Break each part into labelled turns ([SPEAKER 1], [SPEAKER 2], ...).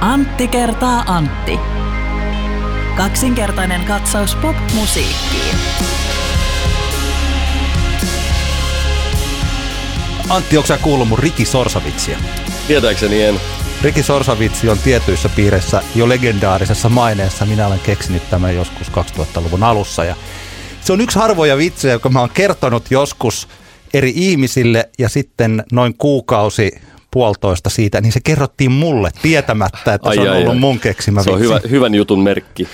[SPEAKER 1] Antti kertaa Antti. Kaksinkertainen katsaus pop-musiikkiin.
[SPEAKER 2] Antti, onko sä kuullut mun Riki Sorsavitsia?
[SPEAKER 3] Tietääkseni en.
[SPEAKER 2] Riki Sorsavitsi on tietyissä piireissä jo legendaarisessa maineessa. Minä olen keksinyt tämän joskus 2000-luvun alussa. Ja se on yksi harvoja vitsejä, joka mä oon kertonut joskus eri ihmisille ja sitten noin kuukausi puolitoista siitä, niin se kerrottiin mulle tietämättä, että ai, se on ai, ollut ai. mun keksimä
[SPEAKER 3] Se on hyvä, hyvän jutun merkki.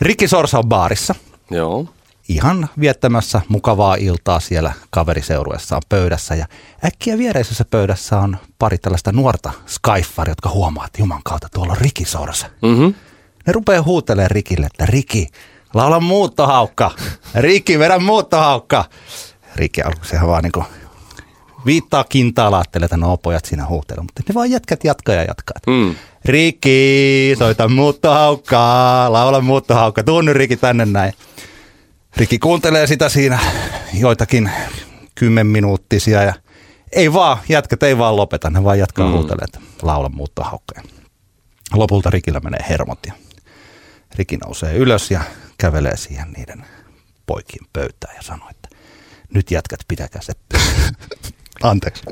[SPEAKER 2] Rikki Sorsa on baarissa.
[SPEAKER 3] Joo.
[SPEAKER 2] Ihan viettämässä mukavaa iltaa siellä kaveriseuruessaan pöydässä. Ja äkkiä viereisessä pöydässä on pari tällaista nuorta Skyfar, jotka huomaa, että juman kautta tuolla on Riki Sorsa.
[SPEAKER 3] Mm-hmm.
[SPEAKER 2] Ne rupeaa huutelemaan Rikille, että Riki, laula muuttohaukka. Riki, vedä muuttohaukka. Riki alkoi sehän vaan niin kuin viittaa kintaalla, ajattelee, että no pojat siinä huutelee, mutta ne vaan jätkät jatkaa ja jatkaa.
[SPEAKER 3] Mm.
[SPEAKER 2] Riki, soita muuttohaukkaa, laula muuttohaukka, tuu nyt Riki tänne näin. Riki kuuntelee sitä siinä joitakin kymmenminuuttisia ja ei vaan, jätkät ei vaan lopeta, ne vaan jatkaa mm. huutelee, että laula muuttohaukkaa. Lopulta Rikillä menee hermot ja Riki nousee ylös ja kävelee siihen niiden poikien pöytään ja sanoo, että nyt jätkät pitäkää se Anteeksi.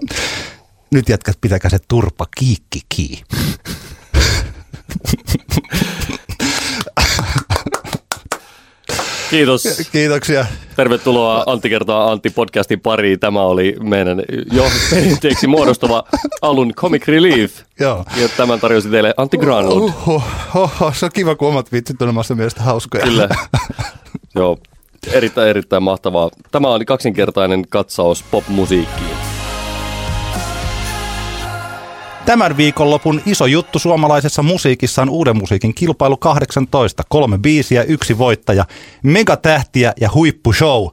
[SPEAKER 2] Nyt jätkät pitäkää se turpa kiikki kii.
[SPEAKER 3] Kiitos.
[SPEAKER 2] Kiitoksia.
[SPEAKER 3] Tervetuloa Antti kertaa Antti podcastin pariin. Tämä oli meidän jo perinteeksi muodostuva alun Comic Relief.
[SPEAKER 2] Joo.
[SPEAKER 3] Ja tämän tarjosi teille Antti Granlund.
[SPEAKER 2] Oho, oho, se on kiva, kun omat vitsit on omasta mielestä hauskoja.
[SPEAKER 3] Kyllä. Joo, erittäin erittäin mahtavaa. Tämä oli kaksinkertainen katsaus pop-musiikkiin.
[SPEAKER 2] Tämän viikonlopun iso juttu suomalaisessa musiikissa on uuden musiikin kilpailu 18. Kolme biisiä, yksi voittaja, megatähtiä ja huippushow.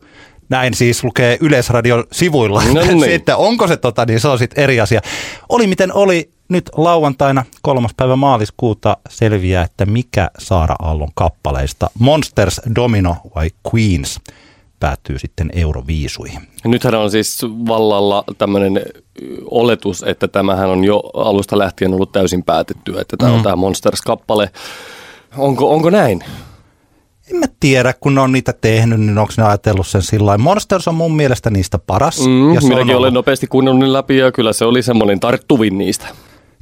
[SPEAKER 2] Näin siis lukee Yleisradion sivuilla.
[SPEAKER 3] No niin.
[SPEAKER 2] se, että onko se tota, niin se on sitten eri asia. Oli miten oli, nyt lauantaina kolmas päivä maaliskuuta selviää, että mikä Saara Aallon kappaleista Monsters, Domino vai Queens päättyy sitten Euroviisuihin.
[SPEAKER 3] Nythän on siis vallalla tämmöinen oletus, että tämähän on jo alusta lähtien ollut täysin päätetty, että tämä mm. on tämä Monsters-kappale. Onko, onko näin?
[SPEAKER 2] En mä tiedä, kun ne on niitä tehnyt, niin onko ne ajatellut sen sillä Monsters on mun mielestä niistä paras.
[SPEAKER 3] Mm, ja minäkin olen nopeasti kuunnellut läpi ja kyllä se oli semmoinen tarttuvin niistä.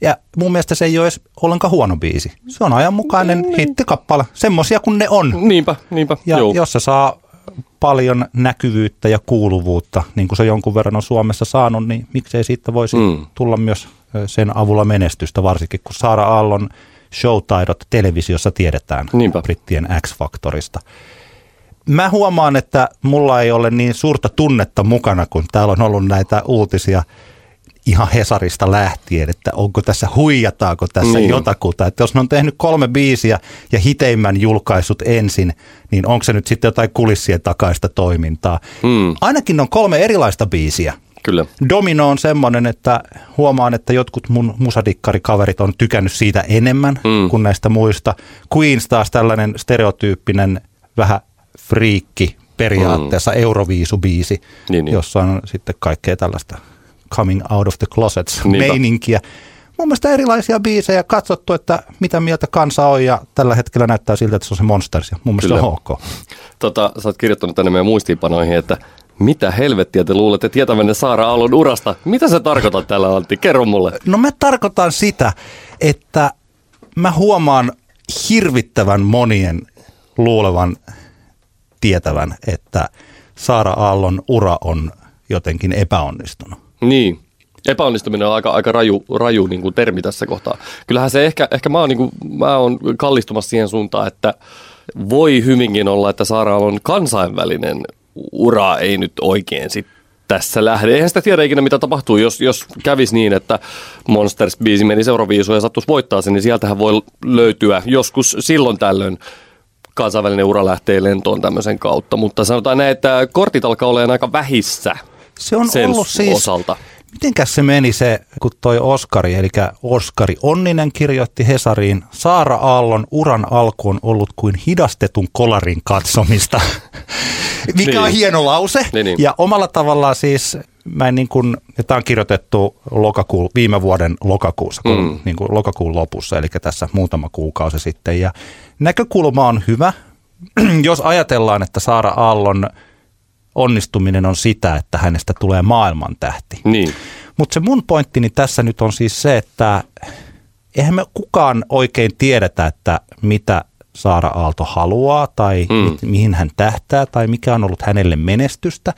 [SPEAKER 2] Ja mun mielestä se ei ole edes ollenkaan huono biisi. Se on ajanmukainen mm. hittikappale, semmosia kuin ne on.
[SPEAKER 3] Niinpä, niinpä.
[SPEAKER 2] Ja Joo. jos se saa paljon näkyvyyttä ja kuuluvuutta, niin kuin se jonkun verran on Suomessa saanut, niin miksei siitä voisi mm. tulla myös sen avulla menestystä, varsinkin kun Saara Aallon showtaidot televisiossa tiedetään
[SPEAKER 3] Niinpä.
[SPEAKER 2] brittien X-Factorista. Mä huomaan, että mulla ei ole niin suurta tunnetta mukana, kun täällä on ollut näitä uutisia – ihan Hesarista lähtien, että onko tässä, huijataako tässä niin. jotakuta. Että jos ne on tehnyt kolme biisiä ja hiteimmän julkaisut ensin, niin onko se nyt sitten jotain kulissien takaista toimintaa.
[SPEAKER 3] Mm.
[SPEAKER 2] Ainakin on kolme erilaista biisiä.
[SPEAKER 3] Kyllä.
[SPEAKER 2] Domino on semmoinen, että huomaan, että jotkut mun musadikkarikaverit on tykännyt siitä enemmän mm. kuin näistä muista. Queens taas tällainen stereotyyppinen vähän friikki periaatteessa mm. Euroviisubiisi, niin, niin. jossa on sitten kaikkea tällaista coming out of the closets Niinpä. meininkiä. Mun mielestä erilaisia biisejä katsottu, että mitä mieltä kansa on ja tällä hetkellä näyttää siltä, että se on se Monsters ja mun mielestä Kyllä. on ok.
[SPEAKER 3] Tota, sä oot kirjoittanut tänne meidän muistiinpanoihin, että mitä helvettiä te luulette tietävänne Saara Aallon urasta? Mitä se tarkoittaa tällä Antti? Kerro mulle.
[SPEAKER 2] No mä tarkoitan sitä, että mä huomaan hirvittävän monien luulevan tietävän, että Saara Aallon ura on jotenkin epäonnistunut.
[SPEAKER 3] Niin. Epäonnistuminen on aika, aika raju, raju niin kuin termi tässä kohtaa. Kyllähän se ehkä, ehkä mä, oon, niin kuin, mä oon kallistumassa siihen suuntaan, että voi hyvinkin olla, että Saara on kansainvälinen ura ei nyt oikein sit tässä lähde. Eihän sitä tiedä ikinä, mitä tapahtuu, jos, jos kävisi niin, että Monsters-biisi meni Euroviisuun ja sattuisi voittaa sen, niin sieltähän voi löytyä joskus silloin tällöin kansainvälinen ura lähtee lentoon tämmöisen kautta. Mutta sanotaan näin, että kortit alkaa olemaan aika vähissä
[SPEAKER 2] se on
[SPEAKER 3] sen
[SPEAKER 2] ollut siis
[SPEAKER 3] osalta.
[SPEAKER 2] Mitenkäs se meni se, kun toi Oskari, eli Oskari Onninen kirjoitti Hesariin, Saara Aallon uran alku on ollut kuin hidastetun kolarin katsomista, mikä niin. on hieno lause.
[SPEAKER 3] Niin, niin.
[SPEAKER 2] Ja omalla tavallaan siis, mä en niin kuin, tämä on kirjoitettu lokakuun, viime vuoden lokakuussa, kun, mm. niin kuin lokakuun lopussa, eli tässä muutama kuukausi sitten. Ja näkökulma on hyvä, jos ajatellaan, että Saara Aallon onnistuminen on sitä, että hänestä tulee maailman tähti.
[SPEAKER 3] Niin.
[SPEAKER 2] Mutta se mun pointtini tässä nyt on siis se, että eihän me kukaan oikein tiedetä, että mitä Saara Aalto haluaa tai mm. mit, mihin hän tähtää tai mikä on ollut hänelle menestystä.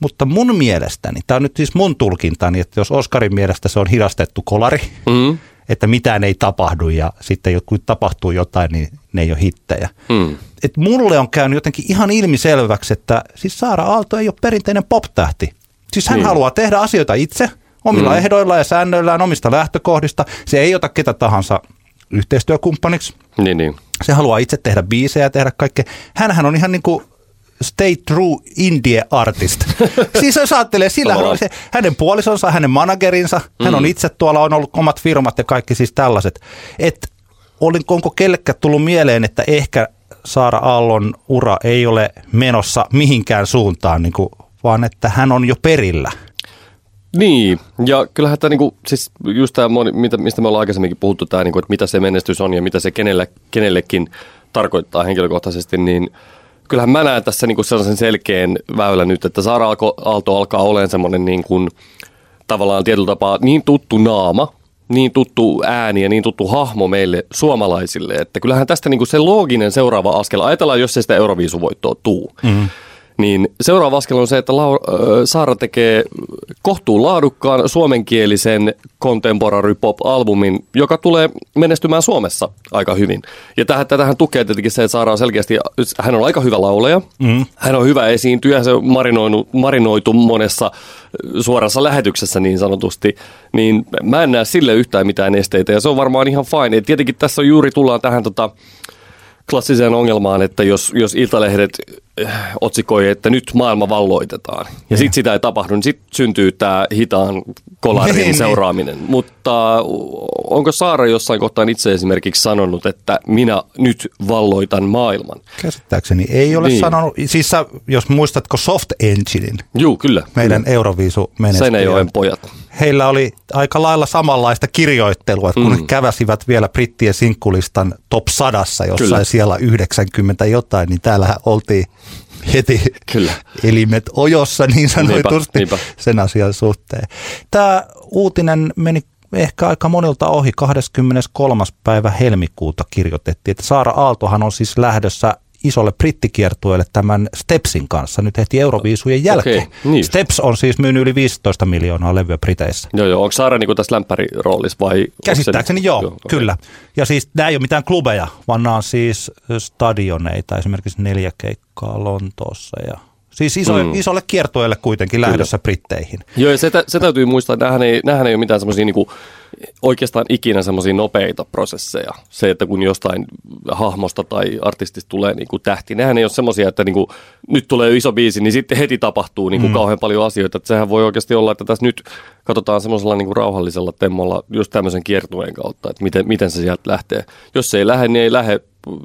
[SPEAKER 2] Mutta mun mielestäni, tämä on nyt siis mun tulkintani, että jos Oskarin mielestä se on hidastettu kolari,
[SPEAKER 3] Mm.
[SPEAKER 2] Että mitään ei tapahdu ja sitten kun tapahtuu jotain, niin ne ei ole hittejä.
[SPEAKER 3] Mm.
[SPEAKER 2] Et mulle on käynyt jotenkin ihan ilmiselväksi, että siis Saara Aalto ei ole perinteinen pop-tähti. Siis hän
[SPEAKER 3] niin.
[SPEAKER 2] haluaa tehdä asioita itse, omilla
[SPEAKER 3] Mm.
[SPEAKER 2] mm. ehdoillaan ja säännöillään, omista lähtökohdista. Se ei ota ketä tahansa yhteistyökumppaniksi.
[SPEAKER 3] Niin, niin.
[SPEAKER 2] Se haluaa itse tehdä biisejä ja tehdä kaikkea. Hänhän on ihan niin kuin stay true indie artist. siis jos ajattelee, sillä hän on se, hänen puolisonsa, hänen managerinsa, mm. hän on itse tuolla, on ollut omat firmat ja kaikki siis tällaiset. Et olin, onko kellekään tullut mieleen, että ehkä Saara Aallon ura ei ole menossa mihinkään suuntaan, niin kuin, vaan että hän on jo perillä.
[SPEAKER 3] Niin, ja kyllähän tämä niinku, siis just tämä, mitä, mistä me ollaan aikaisemminkin puhuttu, tämä, niinku, että mitä se menestys on ja mitä se kenelle, kenellekin tarkoittaa henkilökohtaisesti, niin kyllähän mä näen tässä niinku sellaisen selkeän väylän nyt, että Saara Aalto, alkaa olemaan semmoinen niin kuin, tavallaan tietyllä tapaa niin tuttu naama, niin tuttu ääni ja niin tuttu hahmo meille suomalaisille, että kyllähän tästä niinku se looginen seuraava askel, ajatellaan jos se sitä Euroviisuvoittoa tuu, mm. Niin seuraava askel on se, että Lau- ö, Saara tekee kohtuun laadukkaan suomenkielisen contemporary pop-albumin, joka tulee menestymään Suomessa aika hyvin. Ja tähän, tätähän tukee tietenkin se, että Saara on selkeästi, hän on aika hyvä lauleja, mm. hän on hyvä esiintyjä, se on marinoitu monessa suorassa lähetyksessä niin sanotusti, niin mä en näe sille yhtään mitään esteitä ja se on varmaan ihan fine. Et tietenkin tässä on juuri tullaan tähän tota, klassiseen ongelmaan, että jos, jos Iltalehdet äh, otsikoi, että nyt maailma valloitetaan ja sitten sitä ei tapahdu, niin sitten syntyy tämä hitaan kolarin
[SPEAKER 2] Niin, niin.
[SPEAKER 3] seuraaminen. Mutta onko Saara jossain kohtaa itse esimerkiksi sanonut, että minä nyt valloitan maailman?
[SPEAKER 2] Käsittääkseni ei ole
[SPEAKER 3] Niin.
[SPEAKER 2] sanonut, siis sä, jos muistatko Soft Enginein,
[SPEAKER 3] Juu, kyllä.
[SPEAKER 2] meidän
[SPEAKER 3] kyllä.
[SPEAKER 2] Euroviisu
[SPEAKER 3] Seinäjoen pojat.
[SPEAKER 2] heillä oli aika lailla samanlaista kirjoittelua, kun
[SPEAKER 3] mm.
[SPEAKER 2] he käväsivät vielä brittien sinkkulistan top sadassa jossain
[SPEAKER 3] Kyllä.
[SPEAKER 2] siellä 90 jotain, niin täällähän oltiin heti
[SPEAKER 3] Kyllä.
[SPEAKER 2] elimet ojossa niin sanotusti
[SPEAKER 3] niinpä.
[SPEAKER 2] sen asian suhteen. Tämä uutinen meni ehkä aika monilta ohi 23. päivä helmikuuta kirjoitettiin, että Saara Aaltohan on siis lähdössä isolle brittikiertueelle tämän Stepsin kanssa nyt heti Euroviisujen jälkeen.
[SPEAKER 3] Okei, niin.
[SPEAKER 2] Steps on siis myynyt yli 15 miljoonaa levyä Briteissä.
[SPEAKER 3] Joo, joo. Onko Saara niinku tässä lämpäriroolissa vai? se-
[SPEAKER 2] Käsittääkseni joo, joo
[SPEAKER 3] okei.
[SPEAKER 2] kyllä. Ja siis nämä ei ole mitään klubeja, vaan nämä on siis stadioneita, esimerkiksi neljä keikkaa Lontoossa ja Siis iso,
[SPEAKER 3] Mm.
[SPEAKER 2] isolle kiertueelle kuitenkin lähdössä Britteihin.
[SPEAKER 3] Joo, ja se, se täytyy muistaa, että nämähän ei, nämähän ei ole mitään semmoisia niinku, oikeastaan ikinä semmoisia nopeita prosesseja. Se, että kun jostain hahmosta tai artistista tulee niinku tähti, nehän ei ole semmoisia, että niinku, nyt tulee iso biisi, niin sitten heti tapahtuu niinku mm. kauhean paljon asioita. Että sehän voi oikeasti olla, että tässä nyt katsotaan semmoisella niinku rauhallisella temmolla just tämmöisen kiertueen kautta, että miten, miten se sieltä lähtee. Jos se ei lähde, niin ei lähde.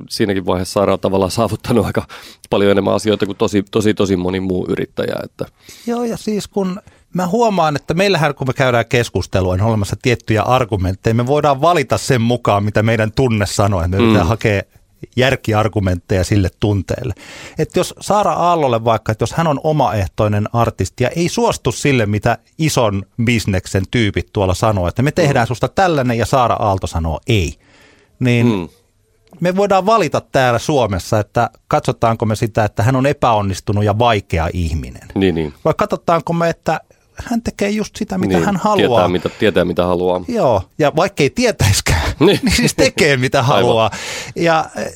[SPEAKER 3] Siinäkin vaiheessa saadaan tavallaan saavuttanut aika paljon enemmän asioita kuin tosi, tosi, tosi moni muu yrittäjä. Että,
[SPEAKER 2] Joo, ja siis kun mä huomaan, että meillähän kun me käydään keskustelua, niin on olemassa tiettyjä argumentteja. Me voidaan valita sen mukaan, mitä meidän tunne sanoo, että me mm. hakea järkiargumentteja sille tunteelle. Että jos Saara Aallolle vaikka, että jos hän on omaehtoinen artisti ja ei suostu sille, mitä ison bisneksen tyypit tuolla sanoo, että me tehdään susta tällainen ja Saara Aalto sanoo ei, niin
[SPEAKER 3] mm.
[SPEAKER 2] me voidaan valita täällä Suomessa, että katsotaanko me sitä, että hän on epäonnistunut ja vaikea ihminen.
[SPEAKER 3] Niin, niin.
[SPEAKER 2] Vai katsotaanko me, että hän tekee just sitä, mitä
[SPEAKER 3] niin,
[SPEAKER 2] hän haluaa.
[SPEAKER 3] Tietää mitä, tietää, mitä haluaa.
[SPEAKER 2] Joo, ja vaikka ei tietäiskään,
[SPEAKER 3] Niin.
[SPEAKER 2] niin. siis tekee mitä
[SPEAKER 3] Aivan.
[SPEAKER 2] haluaa. Ja eh,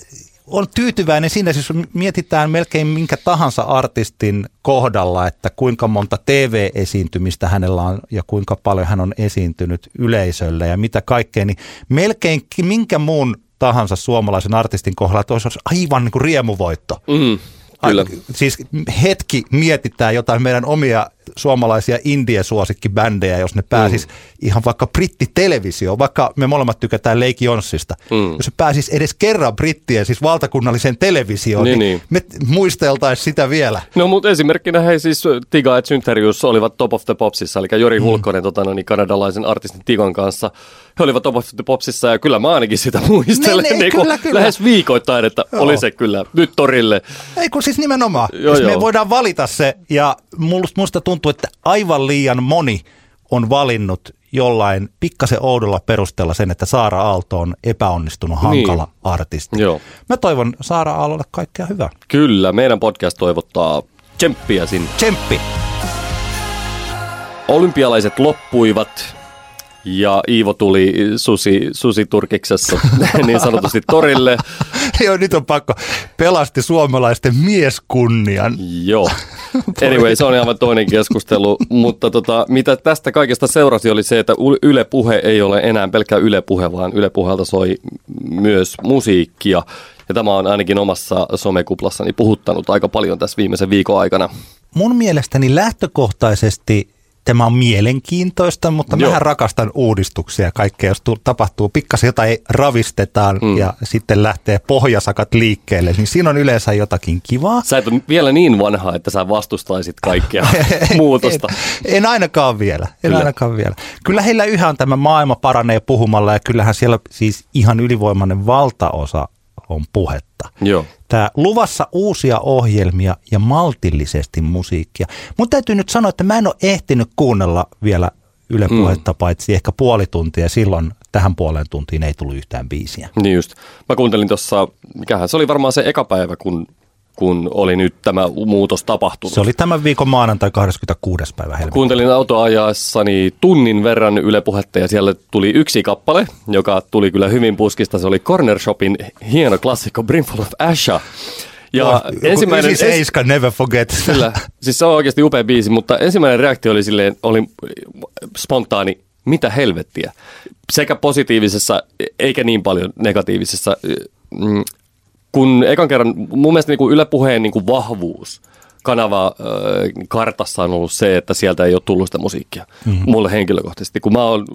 [SPEAKER 2] on tyytyväinen siinä, siis mietitään melkein minkä tahansa artistin kohdalla, että kuinka monta TV-esiintymistä hänellä on ja kuinka paljon hän on esiintynyt yleisölle ja mitä kaikkea, niin melkein minkä muun tahansa suomalaisen artistin kohdalla, että olisi aivan niin kuin riemuvoitto.
[SPEAKER 3] Mm, kyllä.
[SPEAKER 2] Siis hetki mietitään jotain meidän omia suomalaisia indie-suosikkibändejä, jos ne pääsis mm. ihan vaikka brittitelevisioon, vaikka me molemmat tykätään Lake Jonssista. Mm. Jos se pääsis edes kerran brittien, siis valtakunnalliseen televisioon, niin, niin, niin. me muisteltaisiin sitä vielä.
[SPEAKER 3] No mutta esimerkkinä hei siis Tiga et Synterius olivat Top of the Popsissa, eli Jori mm. Hulkkonen tota, no, niin kanadalaisen artistin Tigan kanssa. He olivat Top of the Popsissa ja kyllä mä ainakin sitä muistelen ne, ne, niin kyllä, kyllä. lähes viikoittain, että Joo. oli se kyllä nyt torille.
[SPEAKER 2] Ei kun siis nimenomaan. Joo, siis me voidaan valita se ja musta tuntuu, että aivan liian moni on valinnut jollain pikkasen oudolla perusteella sen, että Saara Aalto on epäonnistunut hankala niin. artisti. Joo. Mä toivon Saara Aallolle kaikkea hyvää.
[SPEAKER 3] Kyllä, meidän podcast toivottaa tsemppiä sinne.
[SPEAKER 2] Tsemppi!
[SPEAKER 3] Olympialaiset loppuivat ja Iivo tuli susi, susi Turkiksessa niin sanotusti torille.
[SPEAKER 2] Joo, nyt on pakko. Pelasti suomalaisten mieskunnian.
[SPEAKER 3] Joo. Anyway, se on aivan toinen keskustelu, mutta tota, mitä tästä kaikesta seurasi oli se, että Yle Puhe ei ole enää pelkkä Yle Puhe, vaan Yle Puhelta soi myös musiikkia. Ja tämä on ainakin omassa somekuplassani puhuttanut aika paljon tässä viimeisen viikon aikana.
[SPEAKER 2] Mun mielestäni lähtökohtaisesti tämä on mielenkiintoista, mutta mä rakastan uudistuksia kaikkea, jos tapahtuu pikkasen jotain ravistetaan mm. ja sitten lähtee pohjasakat liikkeelle, niin siinä on yleensä jotakin kivaa.
[SPEAKER 3] Sä et ole vielä niin vanha, että sä vastustaisit kaikkea muutosta.
[SPEAKER 2] En, en ainakaan vielä, en Kyllä. ainakaan vielä. Kyllä heillä yhä on tämä maailma paranee puhumalla ja kyllähän siellä siis ihan ylivoimainen valtaosa on puhetta.
[SPEAKER 3] Joo.
[SPEAKER 2] Tää luvassa uusia ohjelmia ja maltillisesti musiikkia. Mun täytyy nyt sanoa, että mä en ole ehtinyt kuunnella vielä Yle Puhetta, mm. paitsi ehkä puoli tuntia. Silloin tähän puoleen tuntiin ei tullut yhtään biisiä.
[SPEAKER 3] Niin just. Mä kuuntelin tuossa, mikähän se oli varmaan se eka päivä, kun kun oli nyt tämä muutos tapahtunut.
[SPEAKER 2] Se oli tämän viikon maanantai 26. päivä helmikuuta.
[SPEAKER 3] Kuuntelin autoajaessani tunnin verran Yle Puhetta ja siellä tuli yksi kappale, joka tuli kyllä hyvin puskista. Se oli Corner Shopin hieno klassikko Brimful of Asha.
[SPEAKER 2] Ja no, ensimmäinen... Siis Eiska, never forget.
[SPEAKER 3] Kyllä, siis se on oikeasti upea biisi, mutta ensimmäinen reaktio oli silleen, oli spontaani, mitä helvettiä. Sekä positiivisessa, eikä niin paljon negatiivisessa mm, kun ekan kerran, mun mielestä niin kuin Yle Puheen niin kuin vahvuus kanava äh, kartassa on ollut se, että sieltä ei ole tullut sitä musiikkia. Mm-hmm. Mulle henkilökohtaisesti. Kun mä oon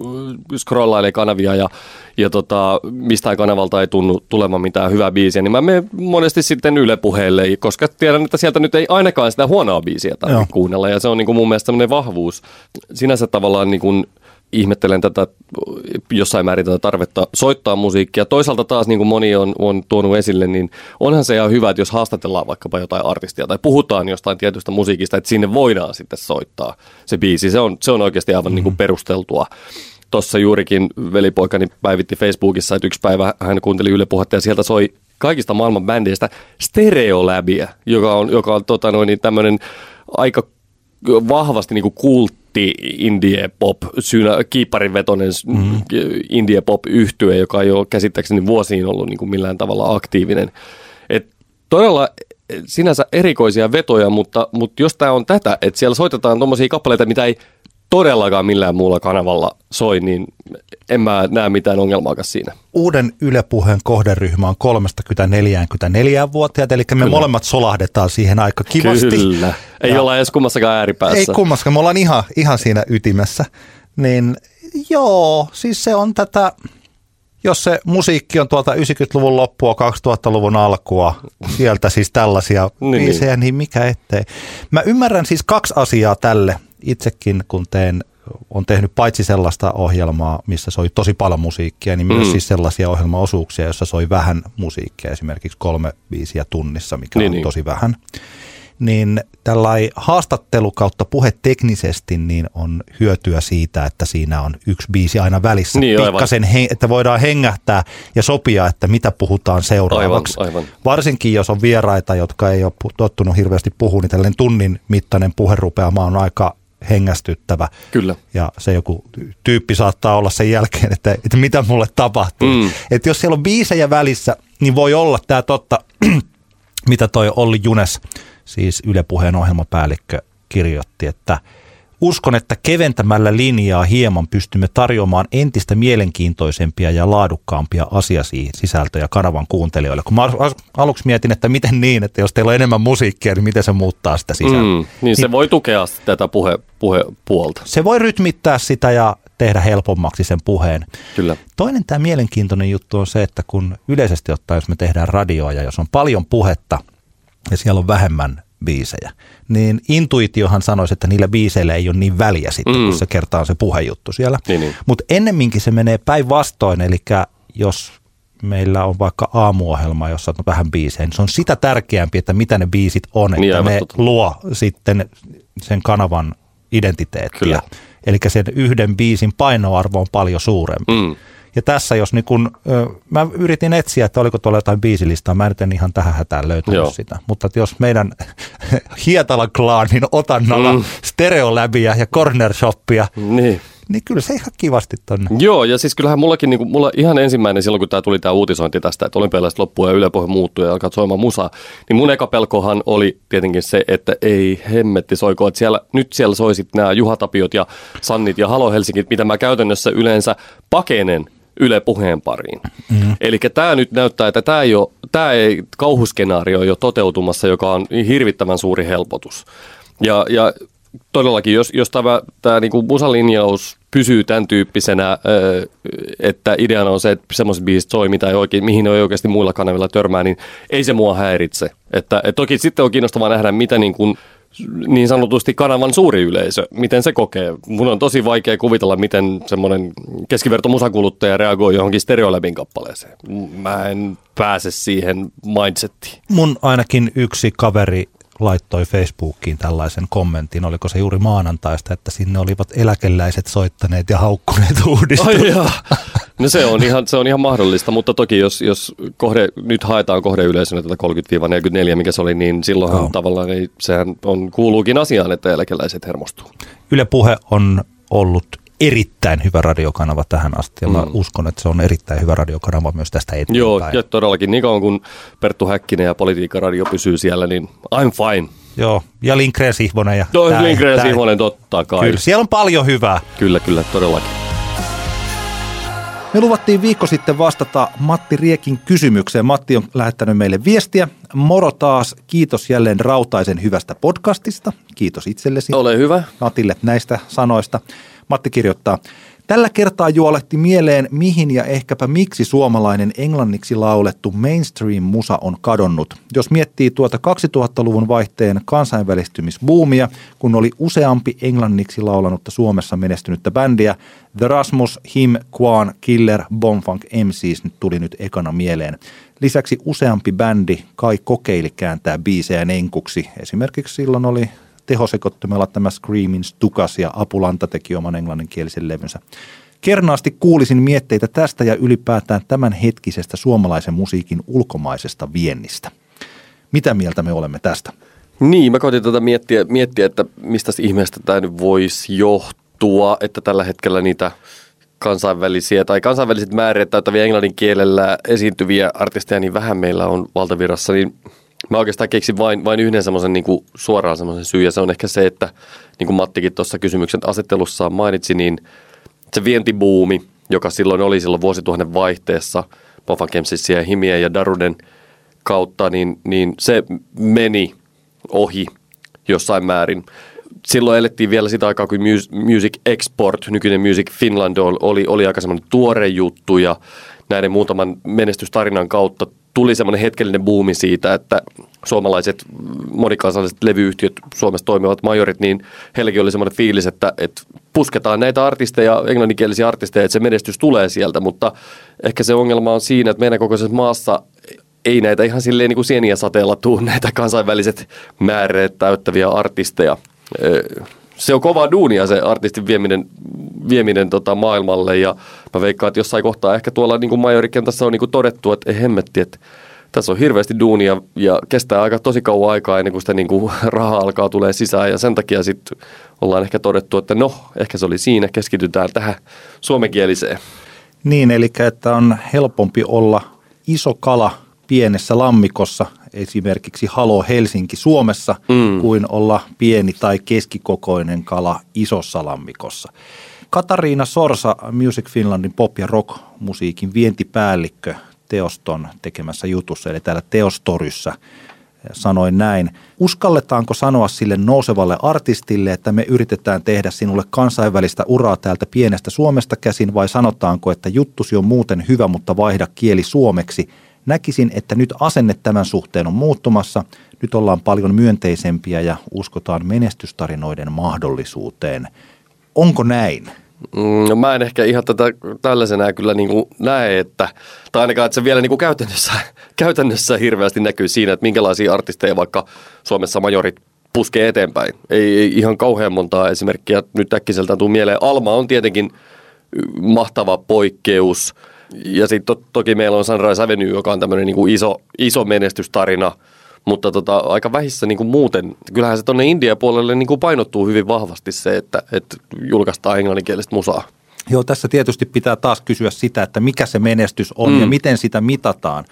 [SPEAKER 3] scrollailee kanavia ja, ja tota, mistään kanavalta ei tunnu tulemaan mitään hyvää biisiä, niin mä menen monesti sitten Yle Puheelle, koska tiedän, että sieltä nyt ei ainakaan sitä huonoa biisiä tarvitse kuunnella. Ja se on niin kuin mun mielestä sellainen vahvuus. Sinänsä tavallaan niin kuin, ihmettelen tätä jossain määrin tätä tarvetta soittaa musiikkia. Toisaalta taas, niin kuin moni on, on tuonut esille, niin onhan se ihan hyvä, että jos haastatellaan vaikkapa jotain artistia tai puhutaan jostain tietystä musiikista, että sinne voidaan sitten soittaa se biisi. Se on, se on oikeasti aivan mm-hmm. niin kuin perusteltua. Tuossa juurikin velipoikani päivitti Facebookissa, että yksi päivä hän kuunteli Yle Puhetta ja sieltä soi kaikista maailman bändeistä Stereolabia, joka on, joka on tota noin, niin tämmöinen aika vahvasti niin kuin kultti indie pop, syynä kiipparin vetonen mm-hmm. indie pop yhtye, joka ei ole käsittääkseni vuosiin ollut niin kuin millään tavalla aktiivinen. Et todella sinänsä erikoisia vetoja, mutta, mutta jos tämä on tätä, että siellä soitetaan tuommoisia kappaleita, mitä ei todellakaan millään muulla kanavalla soi, niin en mä näe mitään ongelmaa siinä.
[SPEAKER 2] Uuden Yle Puheen kohderyhmä on 30-44-vuotiaat, eli me Kyllä. molemmat solahdetaan siihen aika kivasti.
[SPEAKER 3] Kyllä, ei ja olla edes kummassakaan ääripäässä.
[SPEAKER 2] Ei kummassakaan, me ollaan ihan, ihan siinä ytimessä. Niin joo, siis se on tätä, jos se musiikki on tuolta 90-luvun loppua, 2000-luvun alkua, sieltä siis tällaisia niin, biisejä, niin. niin mikä ettei. Mä ymmärrän siis kaksi asiaa tälle itsekin, kun teen on tehnyt paitsi sellaista ohjelmaa, missä soi tosi paljon musiikkia, niin myös mm. siis sellaisia ohjelmaosuuksia, joissa soi vähän musiikkia, esimerkiksi kolme viisiä tunnissa, mikä niin, on niin. tosi vähän. Niin tällainen haastattelu kautta puhe teknisesti niin on hyötyä siitä, että siinä on yksi biisi aina välissä. Niin, Pikkasen, he, että voidaan hengähtää ja sopia, että mitä puhutaan seuraavaksi. Aivan, aivan. Varsinkin jos on vieraita, jotka ei ole tottunut hirveästi puhumaan, niin tällainen tunnin mittainen puherupeama on aika hengästyttävä.
[SPEAKER 3] Kyllä.
[SPEAKER 2] Ja se joku tyyppi saattaa olla sen jälkeen, että, että mitä mulle tapahtuu. Mm. Että jos siellä on biisejä välissä, niin voi olla tämä totta, mitä toi Olli Junes, siis Yle Puheen ohjelmapäällikkö, kirjoitti, että Uskon, että keventämällä linjaa hieman pystymme tarjoamaan entistä mielenkiintoisempia ja laadukkaampia asiasisältöjä kanavan kuuntelijoille. Kun mä aluksi mietin, että miten niin, että jos teillä on enemmän musiikkia, niin miten se muuttaa sitä sisältöä. Mm,
[SPEAKER 3] niin se niin, voi tukea tätä puhe, puhepuolta.
[SPEAKER 2] Se voi rytmittää sitä ja tehdä helpommaksi sen puheen.
[SPEAKER 3] Kyllä.
[SPEAKER 2] Toinen tämä mielenkiintoinen juttu on se, että kun yleisesti ottaen, jos me tehdään radioa ja jos on paljon puhetta ja siellä on vähemmän biisejä, niin intuitiohan sanoisi, että niillä biiseillä ei ole niin väliä sitten, mm. kun se kertaa se puhejuttu siellä.
[SPEAKER 3] Niin, niin.
[SPEAKER 2] Mutta ennemminkin se menee päinvastoin, eli jos meillä on vaikka aamuohjelma, jossa on vähän biisejä, niin se on sitä tärkeämpi, että mitä ne biisit on, niin, että ne totta. luo sitten sen kanavan identiteettiä. Kyllä. Eli sen yhden biisin painoarvo on paljon suurempi. Mm. Ja tässä jos niin kun, mä yritin etsiä, että oliko tuolla jotain biisilistaa, mä en ihan tähän hätään löytänyt Joo. sitä. Mutta että jos meidän Hietala-klaanin otannalla mm. stereoläbiä ja corner shoppia, niin niin kyllä se ihan kivasti tonne.
[SPEAKER 3] Joo, ja siis kyllähän mullakin, niin kuin, mulla ihan ensimmäinen silloin, kun tämä tuli tämä uutisointi tästä, että olympialaiset loppuu ja ylepohja muuttuu ja alkaa soimaan musaa, niin mun eka pelkohan oli tietenkin se, että ei hemmetti soiko, että siellä, nyt siellä soisit nämä Juhatapiot ja Sannit ja Halo Helsingit, mitä mä käytännössä yleensä pakenen Yle puheen pariin. Mm-hmm. Eli tämä nyt näyttää, että tämä ei, ole, tämä ei kauhuskenaario ole jo toteutumassa, joka on hirvittävän suuri helpotus. Ja, ja todellakin, jos, jos tämä, tämä niin kuin musalinjaus pysyy tämän tyyppisenä, että ideana on se, että semmoiset biisit soi, mitä ei oikein, mihin ei oikeasti muilla kanavilla törmää, niin ei se mua häiritse. Että, että toki sitten on kiinnostavaa nähdä, mitä niin kuin niin sanotusti kanavan suuri yleisö, miten se kokee. Mun on tosi vaikea kuvitella, miten semmoinen keskiverto musakuluttaja reagoi johonkin stereoläbin kappaleeseen. Mä en pääse siihen mindsettiin.
[SPEAKER 2] Mun ainakin yksi kaveri laittoi Facebookiin tällaisen kommentin, oliko se juuri maanantaista, että sinne olivat eläkeläiset soittaneet ja haukkuneet uudistusta.
[SPEAKER 3] No se on ihan, se on ihan mahdollista, mutta toki jos, jos kohde, nyt haetaan kohdeyleisönä tätä 30-44, mikä se oli, niin silloinhan oh. tavallaan ei, sehän on, kuuluukin asiaan, että eläkeläiset hermostuu.
[SPEAKER 2] Yle Puhe on ollut erittäin hyvä radiokanava tähän asti ja mm. uskon, että se on erittäin hyvä radiokanava myös tästä eteenpäin.
[SPEAKER 3] Joo, ja todellakin niin kauan kun Perttu Häkkinen ja Politiikka-radio pysyy siellä, niin I'm fine.
[SPEAKER 2] Joo, ja Linkreen Sihvonen. Ja
[SPEAKER 3] no, Linkreen Sihvonen totta kai.
[SPEAKER 2] Kyllä, siellä on paljon hyvää.
[SPEAKER 3] Kyllä, kyllä, todellakin.
[SPEAKER 2] Me luvattiin viikko sitten vastata Matti Riekin kysymykseen. Matti on lähettänyt meille viestiä. Moro taas, kiitos jälleen Rautaisen hyvästä podcastista. Kiitos itsellesi.
[SPEAKER 3] Ole hyvä.
[SPEAKER 2] Matille näistä sanoista. Matti kirjoittaa, Tällä kertaa juolehti mieleen, mihin ja ehkäpä miksi suomalainen englanniksi laulettu mainstream-musa on kadonnut. Jos miettii tuota 2000-luvun vaihteen kansainvälistymisbuumia, kun oli useampi englanniksi laulanutta Suomessa menestynyttä bändiä, The Rasmus, Him, Quan, Killer, Bonfunk MCs nyt tuli nyt ekana mieleen. Lisäksi useampi bändi kai kokeili kääntää biisejä nenkuksi. Esimerkiksi silloin oli tehosekottimella tämä Screaming Stukas ja Apulanta teki oman englanninkielisen levynsä. Kernaasti kuulisin mietteitä tästä ja ylipäätään tämän hetkisestä suomalaisen musiikin ulkomaisesta viennistä. Mitä mieltä me olemme tästä?
[SPEAKER 3] Niin, mä koitin tätä miettiä, miettiä, että mistä ihmeestä tämä nyt voisi johtua, että tällä hetkellä niitä kansainvälisiä tai kansainväliset määrät täyttäviä englannin kielellä esiintyviä artisteja niin vähän meillä on valtavirrassa, niin Mä oikeastaan keksin vain, vain yhden semmoisen niin suoraan semmoisen syy, ja se on ehkä se, että niin kuin Mattikin tuossa kysymyksen asettelussaan mainitsi, niin se vientibuumi, joka silloin oli silloin vuosituhannen vaihteessa Poffa Kemsissä ja Himien ja Daruden kautta, niin, niin se meni ohi jossain määrin. Silloin elettiin vielä sitä aikaa, kun Music Export, nykyinen Music Finland, oli, oli aika semmoinen tuore juttu ja näiden muutaman menestystarinan kautta tuli semmoinen hetkellinen buumi siitä, että suomalaiset monikansalliset levyyhtiöt Suomessa toimivat majorit, niin heilläkin oli semmoinen fiilis, että, että pusketaan näitä artisteja, englanninkielisiä artisteja, että se menestys tulee sieltä, mutta ehkä se ongelma on siinä, että meidän kokoisessa maassa ei näitä ihan silleen niin kuin sieniä sateella tuu näitä kansainväliset määreet täyttäviä artisteja. Se on kovaa duunia se artistin vieminen, vieminen tota maailmalle ja mä veikkaan, että jossain kohtaa ehkä tuolla niin kuin majorikentässä on niin kuin todettu, että ei hemmetti, että tässä on hirveästi duunia ja kestää aika tosi kauan aikaa ennen kuin sitä niin kuin rahaa alkaa tulee sisään ja sen takia sitten ollaan ehkä todettu, että no, ehkä se oli siinä, keskitytään tähän suomenkieliseen.
[SPEAKER 2] Niin, eli että on helpompi olla iso kala pienessä lammikossa, esimerkiksi Halo Helsinki Suomessa, mm. kuin olla pieni tai keskikokoinen kala isossa lammikossa. Katariina Sorsa, Music Finlandin pop- ja rock-musiikin vientipäällikkö Teoston tekemässä jutussa, eli täällä Teostoryssä sanoin näin. Uskalletaanko sanoa sille nousevalle artistille, että me yritetään tehdä sinulle kansainvälistä uraa täältä pienestä Suomesta käsin vai sanotaanko, että juttusi on muuten hyvä, mutta vaihda kieli suomeksi? Näkisin, että nyt asenne tämän suhteen on muuttumassa. Nyt ollaan paljon myönteisempiä ja uskotaan menestystarinoiden mahdollisuuteen. Onko näin?
[SPEAKER 3] No mä en ehkä ihan tätä tällaisena kyllä niin kuin näe, että, tai ainakaan, että se vielä niin kuin käytännössä, käytännössä hirveästi näkyy siinä, että minkälaisia artisteja vaikka Suomessa majorit puskee eteenpäin. Ei, ei ihan kauhean montaa esimerkkiä nyt äkkiseltään tuu mieleen. Alma on tietenkin mahtava poikkeus. Ja sitten to, toki meillä on Sunrise Avenue, joka on tämmöinen niin iso, iso menestystarina – mutta tota, aika vähissä niin kuin muuten, kyllähän se tuonne India-puolelle niin kuin painottuu hyvin vahvasti se, että, että julkaistaan englanninkielistä musaa.
[SPEAKER 2] Joo, tässä tietysti pitää taas kysyä sitä, että mikä se menestys on mm. ja miten sitä mitataan.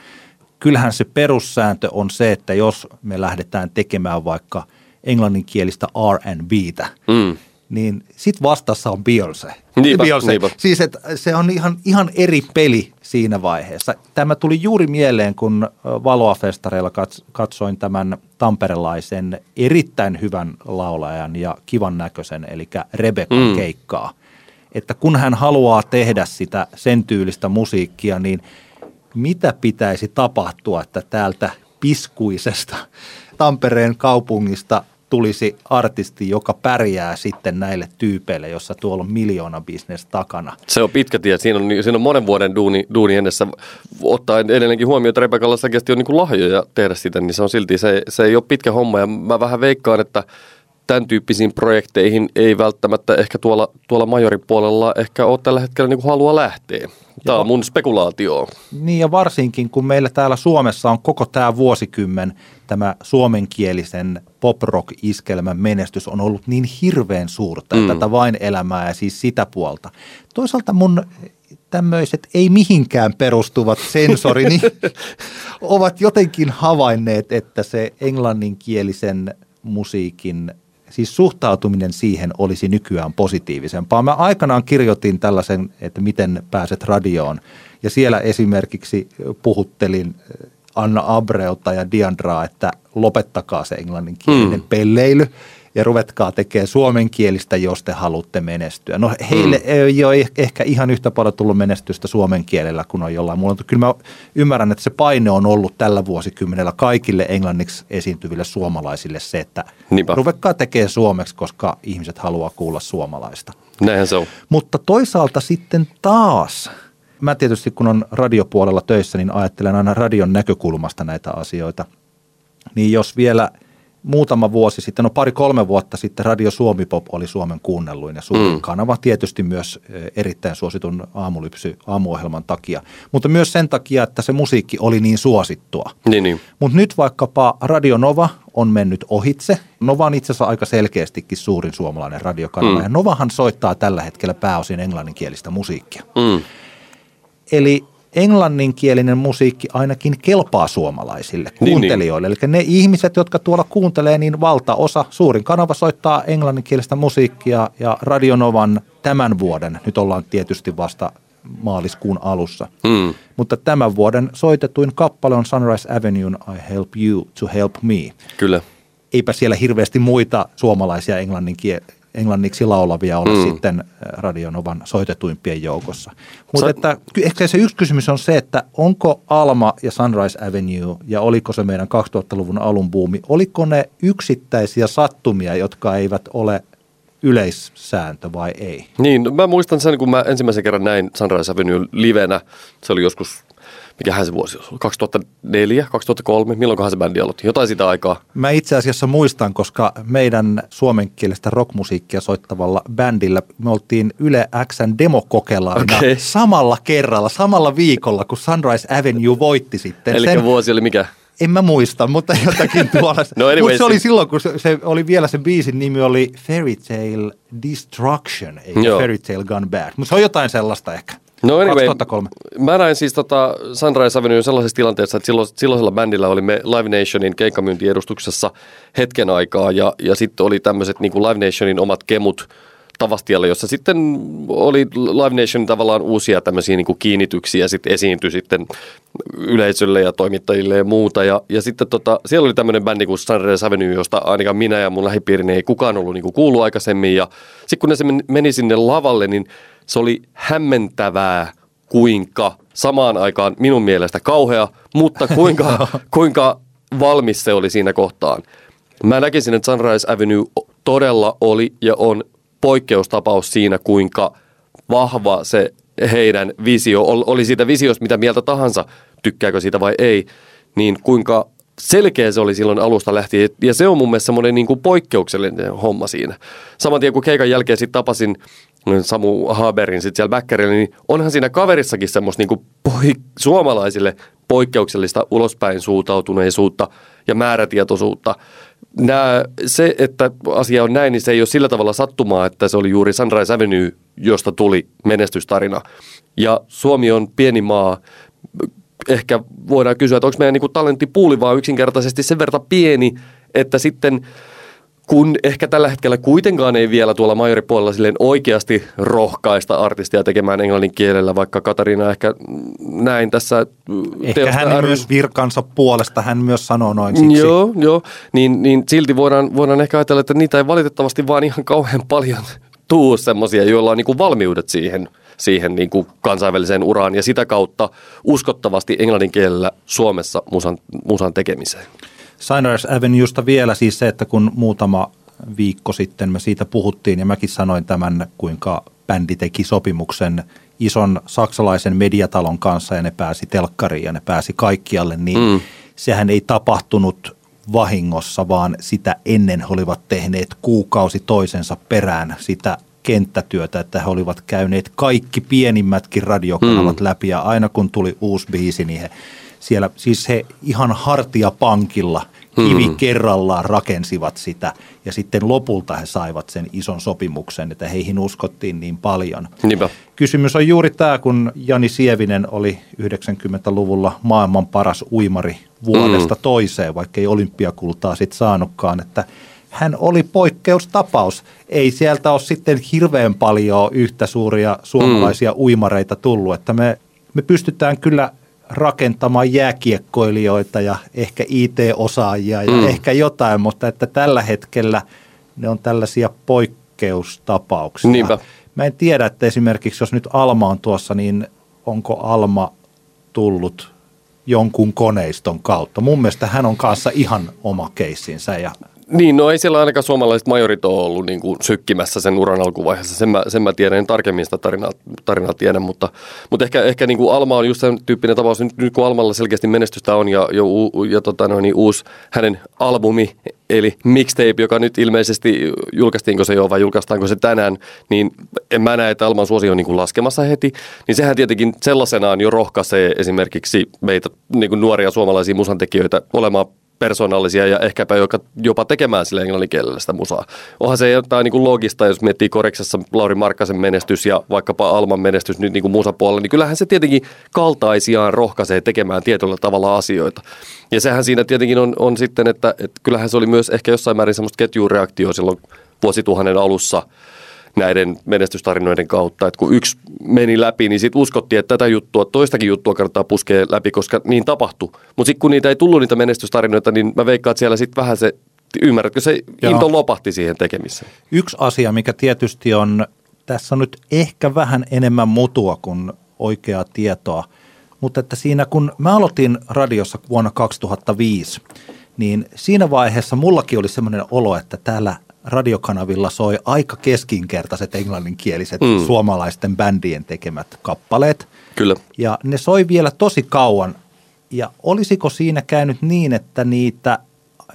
[SPEAKER 2] Kyllähän se perussääntö on se, että jos me lähdetään tekemään vaikka englanninkielistä R&Btä, mm niin sit vastassa on Beyoncé.
[SPEAKER 3] Niinpä, Beyoncé. Niinpä.
[SPEAKER 2] Siis että se on ihan, ihan eri peli siinä vaiheessa. Tämä tuli juuri mieleen, kun Valoa-festareilla katsoin tämän tamperelaisen erittäin hyvän laulajan ja kivan näköisen, eli Rebecca mm. keikkaa. Että kun hän haluaa tehdä sitä sen tyylistä musiikkia, niin mitä pitäisi tapahtua, että täältä piskuisesta Tampereen kaupungista tulisi artisti, joka pärjää sitten näille tyypeille, jossa tuolla on miljoona bisnes takana.
[SPEAKER 3] Se on pitkä tie. Siinä on, siinä on monen vuoden duuni, duuni ennessä. Ottaen edelleenkin huomioon, että Rebekalla on niin lahjoja tehdä sitä, niin se on silti, se, se ei ole pitkä homma. Ja mä vähän veikkaan, että tämän tyyppisiin projekteihin ei välttämättä ehkä tuolla, tuolla majoripuolella ehkä ole tällä hetkellä niin kuin halua lähteä. Tämä on mun spekulaatio.
[SPEAKER 2] Niin ja varsinkin kun meillä täällä Suomessa on koko tämä vuosikymmen tämä suomenkielisen pop-rock-iskelmän menestys on ollut niin hirveän suurta, mm. tätä vain elämää ja siis sitä puolta. Toisaalta mun tämmöiset ei mihinkään perustuvat sensorini ovat jotenkin havainneet, että se englanninkielisen musiikin siis suhtautuminen siihen olisi nykyään positiivisempaa. Mä aikanaan kirjoitin tällaisen, että miten pääset radioon ja siellä esimerkiksi puhuttelin Anna Abreuta ja Diandraa, että lopettakaa se englanninkielinen mm. pelleily ja ruvetkaa tekemään suomenkielistä, jos te haluatte menestyä. No heille mm. ei ole ehkä ihan yhtä paljon tullut menestystä suomen kielellä kuin on jollain muulla, kyllä mä ymmärrän, että se paine on ollut tällä vuosikymmenellä kaikille englanniksi esiintyville suomalaisille se, että Niinpä. ruvetkaa tekemään suomeksi, koska ihmiset haluaa kuulla suomalaista.
[SPEAKER 3] Näinhän se on.
[SPEAKER 2] Mutta toisaalta sitten taas – Mä tietysti kun on radiopuolella töissä, niin ajattelen aina radion näkökulmasta näitä asioita. Niin jos vielä muutama vuosi sitten, no pari-kolme vuotta sitten Radio Suomi Pop oli Suomen kuunnelluin ja suurin mm. kanava, tietysti myös eh, erittäin suositun aamulypsy aamuohjelman takia, mutta myös sen takia, että se musiikki oli niin suosittua.
[SPEAKER 3] Niin, niin.
[SPEAKER 2] Mutta nyt vaikkapa Radio Nova on mennyt ohitse. Nova on itse asiassa aika selkeästikin suurin suomalainen radiokanava mm. ja Novahan soittaa tällä hetkellä pääosin englanninkielistä musiikkia. Mm. Eli englanninkielinen musiikki ainakin kelpaa suomalaisille kuuntelijoille. Niin, niin. Eli ne ihmiset, jotka tuolla kuuntelee, niin valtaosa, suurin kanava soittaa englanninkielistä musiikkia ja Radionovan tämän vuoden, nyt ollaan tietysti vasta maaliskuun alussa, mm. mutta tämän vuoden soitetuin kappale on Sunrise Avenue, I Help You to Help Me.
[SPEAKER 3] Kyllä.
[SPEAKER 2] Eipä siellä hirveästi muita suomalaisia englanninkielisiä englanniksi laulavia olla mm. sitten Radionovan soitetuimpien joukossa. Mutta että ehkä se yksi kysymys on se, että onko Alma ja Sunrise Avenue ja oliko se meidän 2000-luvun alun buumi, oliko ne yksittäisiä sattumia, jotka eivät ole yleissääntö vai ei?
[SPEAKER 3] Niin, mä muistan sen, kun mä ensimmäisen kerran näin Sunrise Avenue livenä. Se oli joskus mikähän se vuosi olisi 2004, 2003, milloinkohan se bändi aloitti? Jotain sitä aikaa.
[SPEAKER 2] Mä itse asiassa muistan, koska meidän suomenkielistä rockmusiikkia soittavalla bändillä me oltiin Yle Xn demokokelaina okay. samalla kerralla, samalla viikolla, kun Sunrise Avenue voitti sitten.
[SPEAKER 3] Eli sen, vuosi oli mikä?
[SPEAKER 2] En mä muista, mutta jotakin tuolla. no anyways. Mutta se oli silloin, kun se, se, oli vielä se biisin nimi oli Fairy Tale Destruction, Joo. Fairy Tale Gone Bad. Mutta se on jotain sellaista ehkä.
[SPEAKER 3] No anyway,
[SPEAKER 2] 2003.
[SPEAKER 3] mä näin siis tota Sunrise Avenue sellaisessa tilanteessa, että silloin, silloisella bändillä oli me Live Nationin keikkamyyntiedustuksessa hetken aikaa ja, ja sitten oli tämmöiset niin kuin Live Nationin omat kemut Tavastialle, jossa sitten oli Live Nation tavallaan uusia tämmöisiä niin kuin kiinnityksiä, sitten esiintyi sitten yleisölle ja toimittajille ja muuta. Ja, ja sitten tota, siellä oli tämmöinen bändi kuin Sunrise Avenue, josta ainakaan minä ja mun lähipiirini ei kukaan ollut niin kuin kuullut aikaisemmin. Ja sitten kun ne se meni sinne lavalle, niin se oli hämmentävää, kuinka samaan aikaan minun mielestä kauhea, mutta kuinka, kuinka valmis se oli siinä kohtaan. Mä näkisin, että Sunrise Avenue todella oli ja on poikkeustapaus siinä, kuinka vahva se heidän visio, oli siitä visiosta mitä mieltä tahansa, tykkääkö siitä vai ei, niin kuinka selkeä se oli silloin alusta lähtien. Ja se on mun mielestä semmoinen niin kuin poikkeuksellinen homma siinä. Saman tien kun keikan jälkeen sitten tapasin Samu Haberin sitten siellä Bäkkärillä, niin onhan siinä kaverissakin semmoista niin kuin poik- suomalaisille poikkeuksellista ulospäin suuntautuneisuutta ja määrätietoisuutta. Nää, se, että asia on näin, niin se ei ole sillä tavalla sattumaa, että se oli juuri Sunrise Avenue, josta tuli menestystarina. Ja Suomi on pieni maa. Ehkä voidaan kysyä, että onko meidän niin talenttipuuli vaan yksinkertaisesti sen verran pieni, että sitten – kun ehkä tällä hetkellä kuitenkaan ei vielä tuolla majoripuolella silleen oikeasti rohkaista artistia tekemään englannin kielellä, vaikka Katariina ehkä näin tässä
[SPEAKER 2] Ehkä hän ry- myös virkansa puolesta, hän myös sanoo noin siksi.
[SPEAKER 3] Joo, joo. Niin, niin silti voidaan, voidaan ehkä ajatella, että niitä ei valitettavasti vaan ihan kauhean paljon tuu semmoisia, joilla on niin kuin valmiudet siihen, siihen niin kuin kansainväliseen uraan ja sitä kautta uskottavasti englannin kielellä Suomessa musan, musan tekemiseen.
[SPEAKER 2] Signers Avenuesta vielä siis se, että kun muutama viikko sitten me siitä puhuttiin ja mäkin sanoin tämän, kuinka bändi teki sopimuksen ison saksalaisen mediatalon kanssa ja ne pääsi telkkariin ja ne pääsi kaikkialle, niin mm. sehän ei tapahtunut vahingossa, vaan sitä ennen he olivat tehneet kuukausi toisensa perään sitä kenttätyötä, että he olivat käyneet kaikki pienimmätkin radiokanavat mm. läpi ja aina kun tuli uusi biisi, niin he siellä siis he ihan hartiapankilla kivi hmm. kerrallaan rakensivat sitä ja sitten lopulta he saivat sen ison sopimuksen, että heihin uskottiin niin paljon.
[SPEAKER 3] Niinpä.
[SPEAKER 2] Kysymys on juuri tämä, kun Jani Sievinen oli 90-luvulla maailman paras uimari vuodesta hmm. toiseen, vaikka ei olympiakultaa sitten saanutkaan, että hän oli poikkeustapaus. Ei sieltä ole sitten hirveän paljon yhtä suuria suomalaisia mm. uimareita tullut, että me, me pystytään kyllä rakentamaan jääkiekkoilijoita ja ehkä IT-osaajia ja mm. ehkä jotain, mutta että tällä hetkellä ne on tällaisia poikkeustapauksia.
[SPEAKER 3] Niinpä.
[SPEAKER 2] Mä en tiedä, että esimerkiksi jos nyt Alma on tuossa, niin onko Alma tullut jonkun koneiston kautta. Mun mielestä hän on kanssa ihan oma keissinsä ja
[SPEAKER 3] niin, no ei siellä ainakaan suomalaiset majorit ole ollut niin kuin sykkimässä sen uran alkuvaiheessa. Sen mä, sen mä tiedän, en tarkemmin sitä tarinaa, tarinaa tiedän, mutta, mutta ehkä, ehkä niin kuin Alma on just sen tyyppinen tapaus. Nyt, nyt kun Almalla selkeästi menestystä on ja, ja, ja tota, no, niin uusi hänen albumi, eli mixtape, joka nyt ilmeisesti, julkaistiinko se jo vai julkaistaanko se tänään, niin en mä näe, että Alman suosio on niin kuin laskemassa heti. Niin sehän tietenkin sellaisenaan jo rohkaisee esimerkiksi meitä niin kuin nuoria suomalaisia musantekijöitä olemaan persoonallisia ja ehkäpä jopa tekemään sille englanninkielellä sitä musaa. Onhan se jotain niin kuin logista, jos miettii Koreksessa Lauri Markkasen menestys ja vaikkapa Alman menestys nyt niin kuin musapuolella, niin kyllähän se tietenkin kaltaisiaan rohkaisee tekemään tietyllä tavalla asioita. Ja sehän siinä tietenkin on, on sitten, että, että kyllähän se oli myös ehkä jossain määrin semmoista ketjureaktioa silloin vuosituhannen alussa – näiden menestystarinoiden kautta. Että kun yksi meni läpi, niin sitten uskottiin, että tätä juttua, toistakin juttua kannattaa puskea läpi, koska niin tapahtui. Mutta sitten kun niitä ei tullut niitä menestystarinoita, niin mä veikkaan, että siellä sitten vähän se, ymmärrätkö, se Joo. into lopahti siihen tekemiseen.
[SPEAKER 2] Yksi asia, mikä tietysti on, tässä on nyt ehkä vähän enemmän mutua kuin oikeaa tietoa, mutta että siinä kun mä aloitin radiossa vuonna 2005, niin siinä vaiheessa mullakin oli semmoinen olo, että täällä radiokanavilla soi aika keskinkertaiset englanninkieliset mm. suomalaisten bändien tekemät kappaleet.
[SPEAKER 3] Kyllä.
[SPEAKER 2] Ja ne soi vielä tosi kauan. Ja olisiko siinä käynyt niin, että niitä,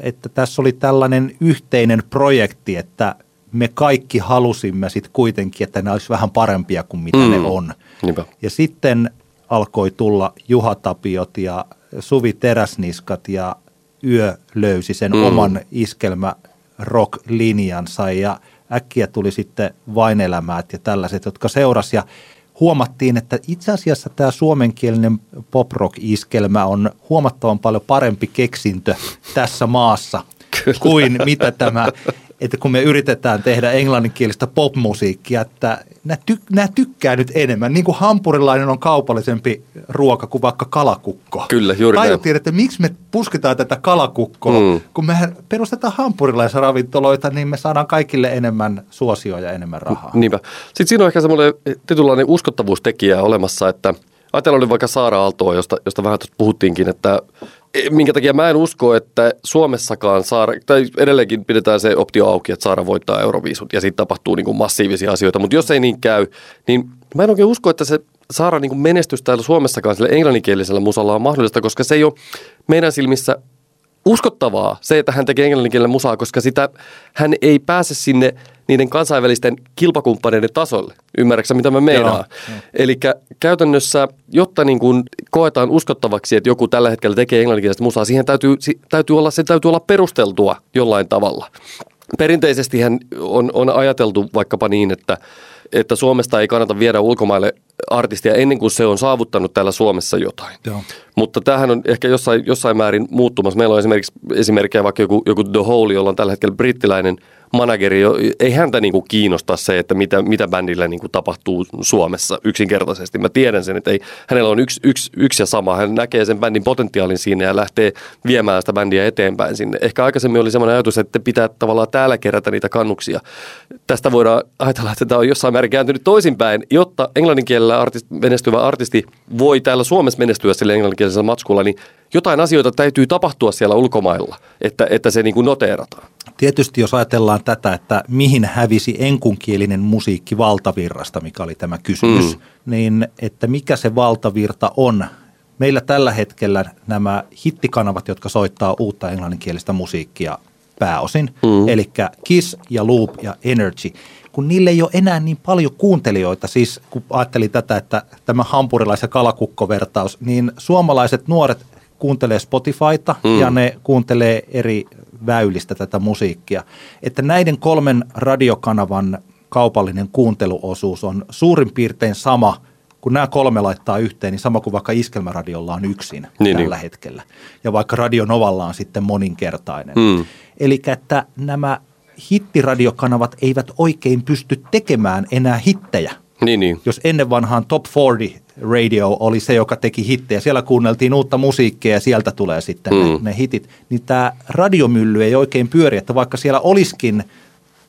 [SPEAKER 2] että tässä oli tällainen yhteinen projekti, että me kaikki halusimme sitten kuitenkin, että ne olisi vähän parempia kuin mitä mm. ne on.
[SPEAKER 3] Niinpä.
[SPEAKER 2] Ja sitten alkoi tulla Juha Tapiot ja Suvi Teräsniskat ja Yö löysi sen mm. oman iskelmä rock-linjansa ja äkkiä tuli sitten vainelämäät ja tällaiset, jotka seurasi. Ja huomattiin, että itse asiassa tämä suomenkielinen pop-rock-iskelmä on huomattavan paljon parempi keksintö tässä maassa kuin mitä tämä että kun me yritetään tehdä englanninkielistä popmusiikkia, että nämä, ty, nämä tykkää nyt enemmän. Niin kuin hampurilainen on kaupallisempi ruoka kuin vaikka kalakukko.
[SPEAKER 3] Kyllä, juuri
[SPEAKER 2] Tajuttiin, että miksi me pusketaan tätä kalakukkoa, mm. kun me perustetaan hampurilaisravintoloita, niin me saadaan kaikille enemmän suosioja ja enemmän rahaa.
[SPEAKER 3] Niinpä. Sitten siinä on ehkä semmoinen tietynlainen uskottavuustekijä olemassa, että ajatellaan nyt vaikka Saara Aaltoa, josta, josta vähän tuossa puhuttiinkin, että minkä takia mä en usko, että Suomessakaan Saara, tai edelleenkin pidetään se optio auki, että Saara voittaa Euroviisut ja sitten tapahtuu niin kuin massiivisia asioita, mutta jos ei niin käy, niin mä en oikein usko, että se Saara niin kuin menestys täällä Suomessakaan sillä englanninkielisellä musalla on mahdollista, koska se ei ole meidän silmissä uskottavaa se, että hän tekee englanninkielellä musaa, koska sitä hän ei pääse sinne niiden kansainvälisten kilpakumppaneiden tasolle. Ymmärrätkö mitä mä meinaan? Eli käytännössä, jotta niin kuin koetaan uskottavaksi, että joku tällä hetkellä tekee englanninkielistä musaa, siihen täytyy, täytyy olla, se täytyy olla perusteltua jollain tavalla. Perinteisesti hän on, on ajateltu vaikkapa niin, että että Suomesta ei kannata viedä ulkomaille artistia ennen kuin se on saavuttanut täällä Suomessa jotain. Joo. Mutta tämähän on ehkä jossain, jossain määrin muuttumassa. Meillä on esimerkiksi esimerkkejä vaikka joku, joku The Hole, jolla on tällä hetkellä brittiläinen – manageri, ei häntä niin kuin kiinnosta se, että mitä, mitä bändillä niin kuin tapahtuu Suomessa yksinkertaisesti. Mä tiedän sen, että ei, hänellä on yksi, yksi, yksi ja sama. Hän näkee sen bändin potentiaalin siinä ja lähtee viemään sitä bändiä eteenpäin sinne. Ehkä aikaisemmin oli sellainen ajatus, että pitää tavallaan täällä kerätä niitä kannuksia. Tästä voidaan ajatella, että tämä on jossain määrin kääntynyt toisinpäin, jotta englanninkielellä artist, menestyvä artisti voi täällä Suomessa menestyä sillä englanninkielisellä matskulla, niin jotain asioita täytyy tapahtua siellä ulkomailla, että, että se niin kuin noteerataan.
[SPEAKER 2] Tietysti jos ajatellaan tätä, että mihin hävisi enkunkielinen musiikki valtavirrasta, mikä oli tämä kysymys, mm. niin että mikä se valtavirta on. Meillä tällä hetkellä nämä hittikanavat, jotka soittaa uutta englanninkielistä musiikkia pääosin, mm. eli Kiss ja Loop ja Energy, kun niille ei ole enää niin paljon kuuntelijoita, siis kun ajattelin tätä, että tämä hampurilais- ja kalakukkovertaus, niin suomalaiset nuoret kuuntelee Spotifyta mm. ja ne kuuntelee eri väylistä tätä musiikkia. Että näiden kolmen radiokanavan kaupallinen kuunteluosuus on suurin piirtein sama, kun nämä kolme laittaa yhteen, niin sama kuin vaikka Iskelmäradiolla on yksin niin, tällä niin. hetkellä. Ja vaikka Radio Novalla on sitten moninkertainen. Mm. Eli että nämä hittiradiokanavat eivät oikein pysty tekemään enää hittejä.
[SPEAKER 3] Niin, niin.
[SPEAKER 2] Jos ennen vanhaan Top 40 Radio oli se, joka teki hittejä. Siellä kuunneltiin uutta musiikkia ja sieltä tulee sitten mm. ne, ne hitit. Niin tämä radiomylly ei oikein pyöri, että vaikka siellä olisikin –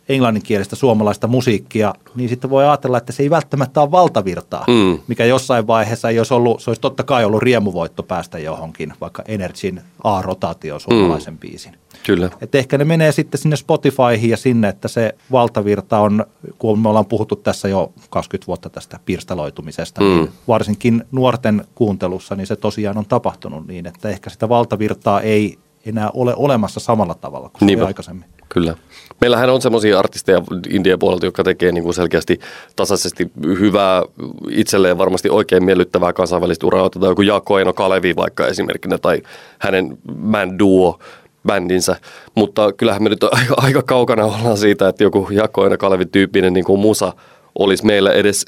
[SPEAKER 2] englanninkielistä suomalaista musiikkia, niin sitten voi ajatella, että se ei välttämättä ole valtavirtaa, mm. mikä jossain vaiheessa ei olisi ollut, se olisi totta kai ollut riemuvoitto päästä johonkin, vaikka Energyn A-rotaatio suomalaisen mm. biisin.
[SPEAKER 3] Kyllä.
[SPEAKER 2] Et ehkä ne menee sitten sinne Spotifyhin ja sinne, että se valtavirta on, kun me ollaan puhuttu tässä jo 20 vuotta tästä pirstaloitumisesta, niin mm. niin varsinkin nuorten kuuntelussa, niin se tosiaan on tapahtunut niin, että ehkä sitä valtavirtaa ei enää ole olemassa samalla tavalla kuin se oli aikaisemmin.
[SPEAKER 3] Kyllä. Meillähän on semmoisia artisteja Indian puolelta, jotka tekee niin kuin selkeästi tasaisesti hyvää, itselleen varmasti oikein miellyttävää kansainvälistä uraa. Otetaan joku Jaakko Eino Kalevi vaikka esimerkkinä tai hänen Man Duo bändinsä, mutta kyllähän me nyt aika kaukana ollaan siitä, että joku Jaakko Eino Kalevi tyyppinen niin kuin musa olisi meillä edes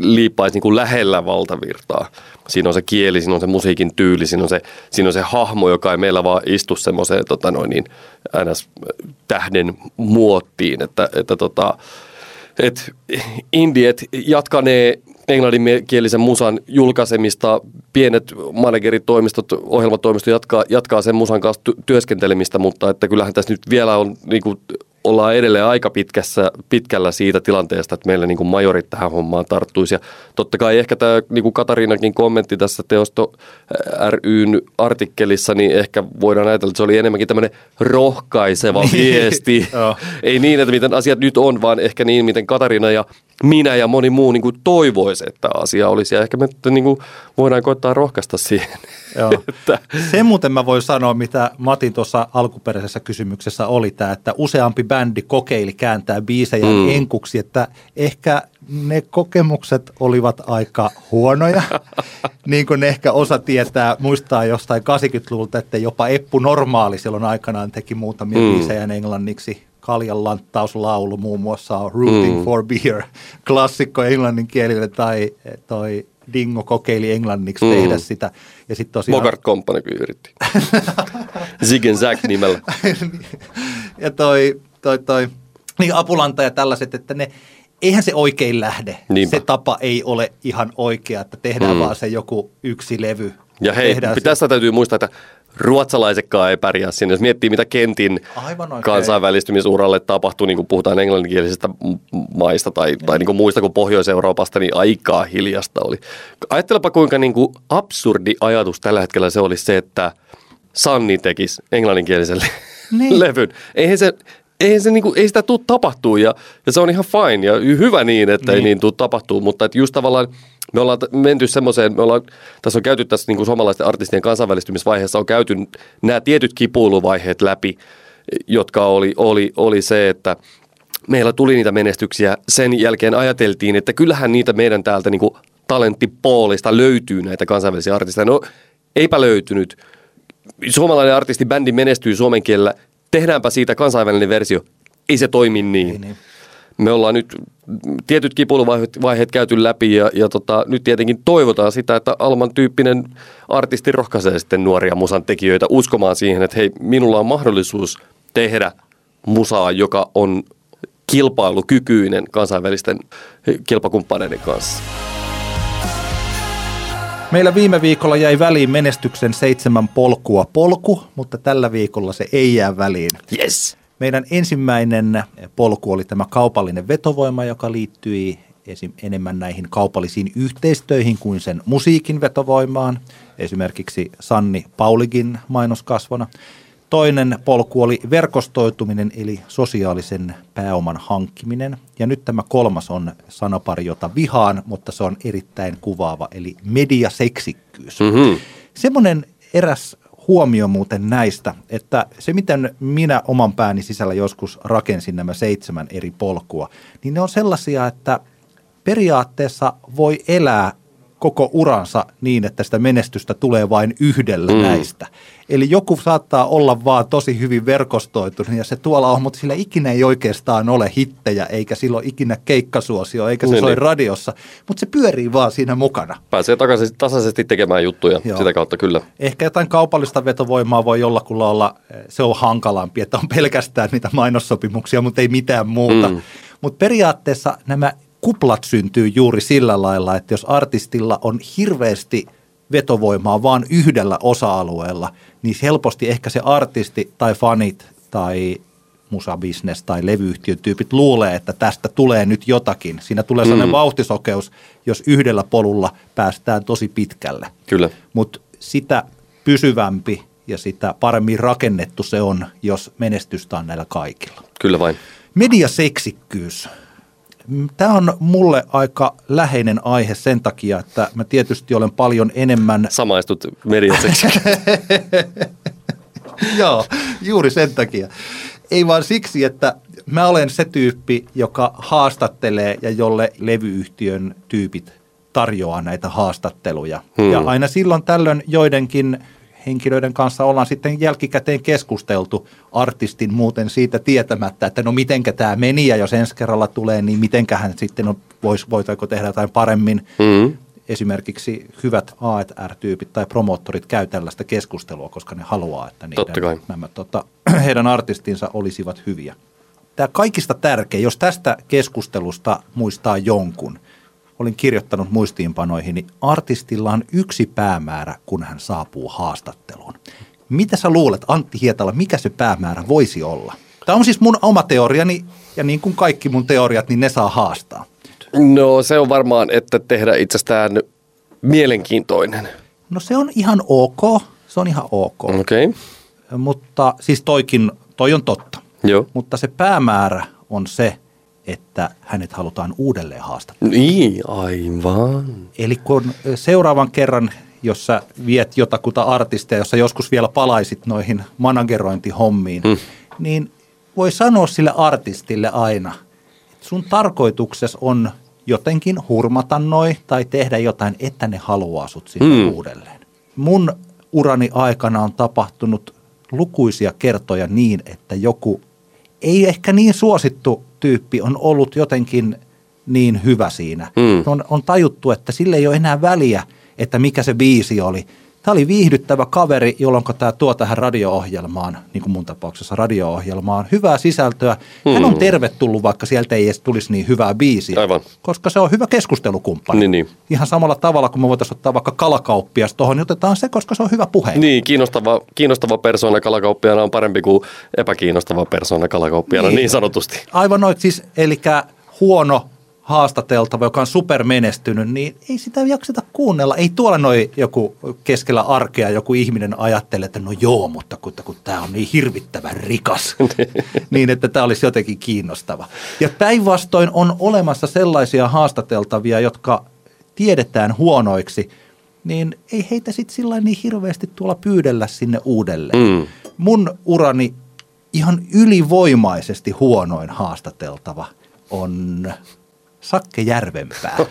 [SPEAKER 3] liippaisi niin kuin lähellä valtavirtaa. Siinä on se kieli, siinä on se musiikin tyyli, siinä on se, siinä on se hahmo, joka ei meillä vaan istu semmoiseen tota noin niin, ns. tähden muottiin, että, että tota, et indiet jatkanee englanninkielisen musan julkaisemista, pienet manageritoimistot, ohjelmatoimistot jatkaa, jatkaa sen musan kanssa työskentelemistä, mutta että kyllähän tässä nyt vielä on niin kuin, ollaan edelleen aika pitkässä, pitkällä siitä tilanteesta, että meillä niin kuin majorit tähän hommaan tarttuisi. Ja totta kai ehkä tämä niin kuin Katariinakin kommentti tässä Teosto ryn artikkelissa, niin ehkä voidaan ajatella, että se oli enemmänkin tämmöinen rohkaiseva niin. viesti. Ei niin, että miten asiat nyt on, vaan ehkä niin, miten Katariina ja minä ja moni muu niin kuin toivoisi, että asia olisi. Ja ehkä me niin kuin voidaan koittaa rohkaista siihen.
[SPEAKER 2] Joo. että. Se muuten mä voin sanoa, mitä Matin tuossa alkuperäisessä kysymyksessä oli tämä, että useampi bändi kokeili kääntää biisejä mm. enkuksi, että ehkä ne kokemukset olivat aika huonoja. niin kuin ehkä osa tietää, muistaa jostain 80-luvulta, että jopa Eppu Normaali silloin aikanaan teki muutamia mm. biisejä englanniksi kaljan lanttauslaulu muun muassa on Rooting mm. for Beer, klassikko englanninkielinen, tai toi Dingo kokeili englanniksi mm. tehdä sitä.
[SPEAKER 3] Ja sit tosiaan... Bogart Company yritti. Zig and Zag nimellä.
[SPEAKER 2] ja toi, toi, toi, niin apulanta ja tällaiset, että ne, eihän se oikein lähde. Niinpä. Se tapa ei ole ihan oikea, että tehdään mm. vaan se joku yksi levy.
[SPEAKER 3] Ja hei, tästä täytyy muistaa, että ruotsalaisetkaan ei pärjää sinne. Jos miettii, mitä Kentin kansainvälistymisuuralle tapahtuu, niin kuin puhutaan englanninkielisistä maista tai, tai niin kuin muista kuin Pohjois-Euroopasta, niin aikaa hiljasta oli. Ajattelepa, kuinka niin kuin absurdi ajatus tällä hetkellä se olisi se, että Sanni tekisi englanninkieliselle niin. levyn. Eihän se, eihän se niinku, ei sitä tule tapahtuu ja, ja se on ihan fine ja hyvä niin, että niin. ei niin tule tapahtuu, mutta että just tavallaan me ollaan menty semmoiseen, me ollaan, tässä on käyty tässä niin suomalaisten artistien kansainvälistymisvaiheessa, on käyty nämä tietyt kipuiluvaiheet läpi, jotka oli, oli, oli se, että meillä tuli niitä menestyksiä. Sen jälkeen ajateltiin, että kyllähän niitä meidän täältä niin kuin talenttipoolista löytyy näitä kansainvälisiä artisteja. No eipä löytynyt. Suomalainen artisti, bändi menestyy suomen kielellä. Tehdäänpä siitä kansainvälinen versio. Ei se toimi niin. Ei niin me ollaan nyt tietyt kipuiluvaiheet käyty läpi ja, ja tota, nyt tietenkin toivotaan sitä, että Alman tyyppinen artisti rohkaisee sitten nuoria musan tekijöitä uskomaan siihen, että hei, minulla on mahdollisuus tehdä musaa, joka on kilpailukykyinen kansainvälisten kilpakumppaneiden kanssa.
[SPEAKER 2] Meillä viime viikolla jäi väliin menestyksen seitsemän polkua polku, mutta tällä viikolla se ei jää väliin.
[SPEAKER 3] Yes.
[SPEAKER 2] Meidän ensimmäinen polku oli tämä kaupallinen vetovoima, joka liittyi esim. enemmän näihin kaupallisiin yhteistöihin kuin sen musiikin vetovoimaan, esimerkiksi Sanni Pauligin mainoskasvona. Toinen polku oli verkostoituminen eli sosiaalisen pääoman hankkiminen. Ja nyt tämä kolmas on sanapari, jota vihaan, mutta se on erittäin kuvaava, eli mediaseksikkyys. Mm-hmm. Semmoinen eräs huomio muuten näistä, että se miten minä oman pääni sisällä joskus rakensin nämä seitsemän eri polkua, niin ne on sellaisia, että periaatteessa voi elää koko uransa niin, että sitä menestystä tulee vain yhdellä mm. näistä. Eli joku saattaa olla vaan tosi hyvin verkostoitunut ja se tuolla on, mutta sillä ikinä ei oikeastaan ole hittejä, eikä sillä ole ikinä keikkasuosio, eikä se niin, soi niin. radiossa, mutta se pyörii vaan siinä mukana.
[SPEAKER 3] Pääsee takaisin tasaisesti tekemään juttuja Joo. sitä kautta kyllä.
[SPEAKER 2] Ehkä jotain kaupallista vetovoimaa voi jollakulla olla, se on hankalampi, että on pelkästään niitä mainossopimuksia, mutta ei mitään muuta. Mm. Mutta periaatteessa nämä kuplat syntyy juuri sillä lailla, että jos artistilla on hirveästi vetovoimaa vain yhdellä osa-alueella, niin helposti ehkä se artisti tai fanit tai musabisnes tai levyyhtiön tyypit luulee, että tästä tulee nyt jotakin. Siinä tulee sellainen mm. vauhtisokeus, jos yhdellä polulla päästään tosi pitkälle.
[SPEAKER 3] Kyllä.
[SPEAKER 2] Mutta sitä pysyvämpi ja sitä paremmin rakennettu se on, jos menestystä on näillä kaikilla.
[SPEAKER 3] Kyllä vain.
[SPEAKER 2] Mediaseksikkyys Tämä on mulle aika läheinen aihe sen takia, että mä tietysti olen paljon enemmän...
[SPEAKER 3] Samaistut mediaseksi.
[SPEAKER 2] Joo, juuri sen takia. Ei vaan siksi, että mä olen se tyyppi, joka haastattelee ja jolle levyyhtiön tyypit tarjoaa näitä haastatteluja. Hmm. Ja aina silloin tällöin joidenkin henkilöiden kanssa ollaan sitten jälkikäteen keskusteltu artistin muuten siitä tietämättä, että no mitenkä tämä meni ja jos ensi kerralla tulee, niin mitenkähän sitten on, vois, voitaiko tehdä jotain paremmin. Mm-hmm. Esimerkiksi hyvät A&R-tyypit tai promoottorit käy tällaista keskustelua, koska ne haluaa, että niiden, nämä, tota, heidän artistinsa olisivat hyviä. Tämä kaikista tärkein, jos tästä keskustelusta muistaa jonkun – olin kirjoittanut muistiinpanoihin, niin artistilla on yksi päämäärä, kun hän saapuu haastatteluun. Mitä sä luulet, Antti Hietala, mikä se päämäärä voisi olla? Tämä on siis mun oma teoriani, ja niin kuin kaikki mun teoriat, niin ne saa haastaa.
[SPEAKER 3] No se on varmaan, että tehdä itsestään mielenkiintoinen.
[SPEAKER 2] No se on ihan ok, se on ihan ok.
[SPEAKER 3] Okei. Okay.
[SPEAKER 2] Mutta siis toikin, toi on totta.
[SPEAKER 3] Joo.
[SPEAKER 2] Mutta se päämäärä on se, että hänet halutaan uudelleen haastatella.
[SPEAKER 3] Niin, aivan.
[SPEAKER 2] Eli kun seuraavan kerran, jos sä viet jotakuta artistia, jossa joskus vielä palaisit noihin managerointihommiin, hmm. niin voi sanoa sille artistille aina, että sun tarkoituksessa on jotenkin hurmata noi tai tehdä jotain, että ne haluaa sut sinne hmm. uudelleen. Mun urani aikana on tapahtunut lukuisia kertoja niin, että joku ei ehkä niin suosittu tyyppi on ollut jotenkin niin hyvä siinä.
[SPEAKER 3] Mm.
[SPEAKER 2] On, on tajuttu, että sille ei ole enää väliä, että mikä se biisi oli. Tämä oli viihdyttävä kaveri, jolloin tämä tuo tähän radio-ohjelmaan, niin kuin mun tapauksessa radio-ohjelmaan, hyvää sisältöä. Hän on
[SPEAKER 3] Mm.
[SPEAKER 2] tervetullut, vaikka sieltä ei edes tulisi niin hyvää biisiä.
[SPEAKER 3] Aivan.
[SPEAKER 2] Koska se on hyvä keskustelukumppani.
[SPEAKER 3] Niin, niin.
[SPEAKER 2] Ihan samalla tavalla, kun me voitaisiin ottaa vaikka kalakauppias tuohon, niin otetaan se, koska se on hyvä puhe.
[SPEAKER 3] Niin, kiinnostava, kiinnostava persoona kalakauppiana on parempi kuin epäkiinnostava persoona kalakauppiana, niin, niin sanotusti.
[SPEAKER 2] Aivan noin, siis eli huono haastateltava, joka on supermenestynyt, niin ei sitä jakseta kuunnella. Ei tuolla noin joku keskellä arkea joku ihminen ajattele, että no joo, mutta kun, kun tämä on niin hirvittävän rikas, niin että tämä olisi jotenkin kiinnostava. Ja päinvastoin on olemassa sellaisia haastateltavia, jotka tiedetään huonoiksi, niin ei heitä sitten sillä niin hirveästi tuolla pyydellä sinne uudelleen.
[SPEAKER 3] Mm.
[SPEAKER 2] Mun urani ihan ylivoimaisesti huonoin haastateltava on Sakke Järvenpää.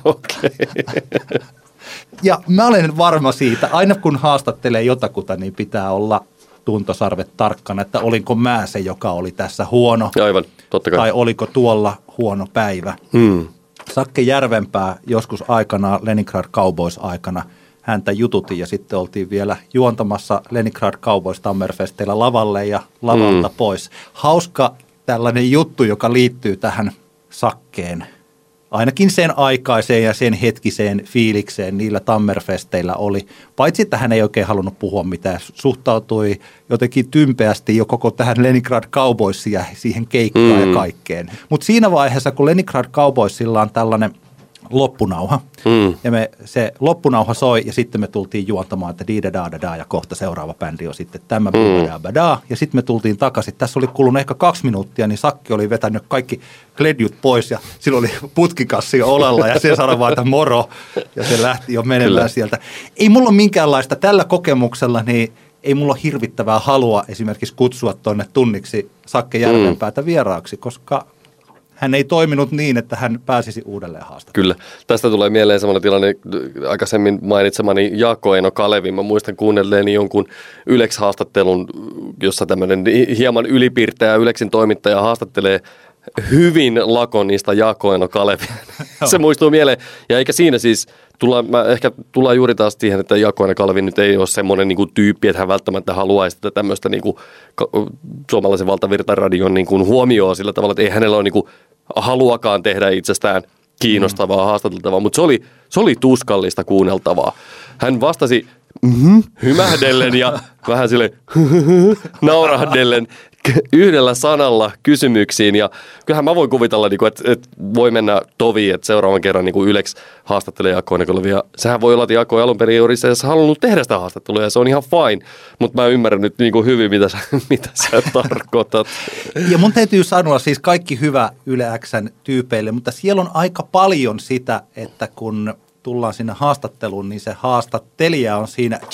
[SPEAKER 2] ja mä olen varma siitä, aina kun haastattelee jotakuta, niin pitää olla tuntosarvet tarkkana, että olinko mä se, joka oli tässä huono,
[SPEAKER 3] Aivan, totta kai.
[SPEAKER 2] tai oliko tuolla huono päivä.
[SPEAKER 3] Mm.
[SPEAKER 2] Sakke Järvenpää joskus aikana Leningrad Cowboys aikana häntä jututin ja sitten oltiin vielä juontamassa Leningrad Cowboys Tammerfesteillä lavalle ja lavalta mm. pois. Hauska tällainen juttu, joka liittyy tähän Sakkeen, ainakin sen aikaiseen ja sen hetkiseen fiilikseen niillä Tammerfesteillä oli. Paitsi että hän ei oikein halunnut puhua mitään, suhtautui jotenkin tympeästi jo koko tähän Leningrad Cowboysiin ja siihen keikkaan mm. ja kaikkeen. Mutta siinä vaiheessa, kun Leningrad Cowboysilla on tällainen loppunauha,
[SPEAKER 3] Mm.
[SPEAKER 2] ja me, se loppunauha soi ja sitten me tultiin juontamaan, että di da da da ja kohta seuraava bändi on sitten tämä mm. da ja sitten me tultiin takaisin. Tässä oli kulunut ehkä kaksi minuuttia, niin Sakki oli vetänyt kaikki kledjut pois ja sillä oli putkikassi jo olalla ja se sanoi vaan, että moro ja se lähti jo menemään
[SPEAKER 3] Kyllä.
[SPEAKER 2] sieltä. Ei mulla ole minkäänlaista tällä kokemuksella, niin ei mulla ole hirvittävää halua esimerkiksi kutsua tuonne tunniksi Sakke Järvenpäätä vieraaksi, koska hän ei toiminut niin, että hän pääsisi uudelleen haastatteluun.
[SPEAKER 3] Kyllä. Tästä tulee mieleen semmoinen tilanne, aikaisemmin mainitsemani Jaakko Eino Kalevi. Mä muistan kuunnelleeni jonkun Ylex-haastattelun, jossa tämmöinen hieman ylipiirtäjä Ylexin toimittaja haastattelee hyvin lakonista Jaakko Eino Kalevia. Se muistuu mieleen. Ja eikä siinä siis, tulla, mä ehkä tullaan juuri taas siihen, että Jaakko Eino Kalevi nyt ei ole semmoinen niin kuin tyyppi, että hän välttämättä haluaisi tätä tämmöistä niin kuin, suomalaisen valtavirtaradion niin kuin huomioon sillä tavalla, että ei hänellä ole niin kuin, haluakaan tehdä itsestään kiinnostavaa, mm. haastateltavaa, mutta se oli, se oli tuskallista kuunneltavaa. Hän vastasi mm-hmm, hymähdellen ja vähän sille naurahdellen yhdellä sanalla kysymyksiin. Ja kyllähän mä voin kuvitella, niin kuin, että, voi mennä tovi, että seuraavan kerran niin Ylex haastattelee Jaakko Enekolevia. Sehän voi olla, että Jaakko alun perin olisi edes halunnut tehdä sitä haastattelua ja se on ihan fine. Mutta mä ymmärrän nyt niin hyvin, mitä sä, mitä sä tarkoitat.
[SPEAKER 2] Ja mun täytyy sanoa siis kaikki hyvä Yle Xn tyypeille, mutta siellä on aika paljon sitä, että kun tullaan sinne haastatteluun, niin se haastattelija on siinä, mm.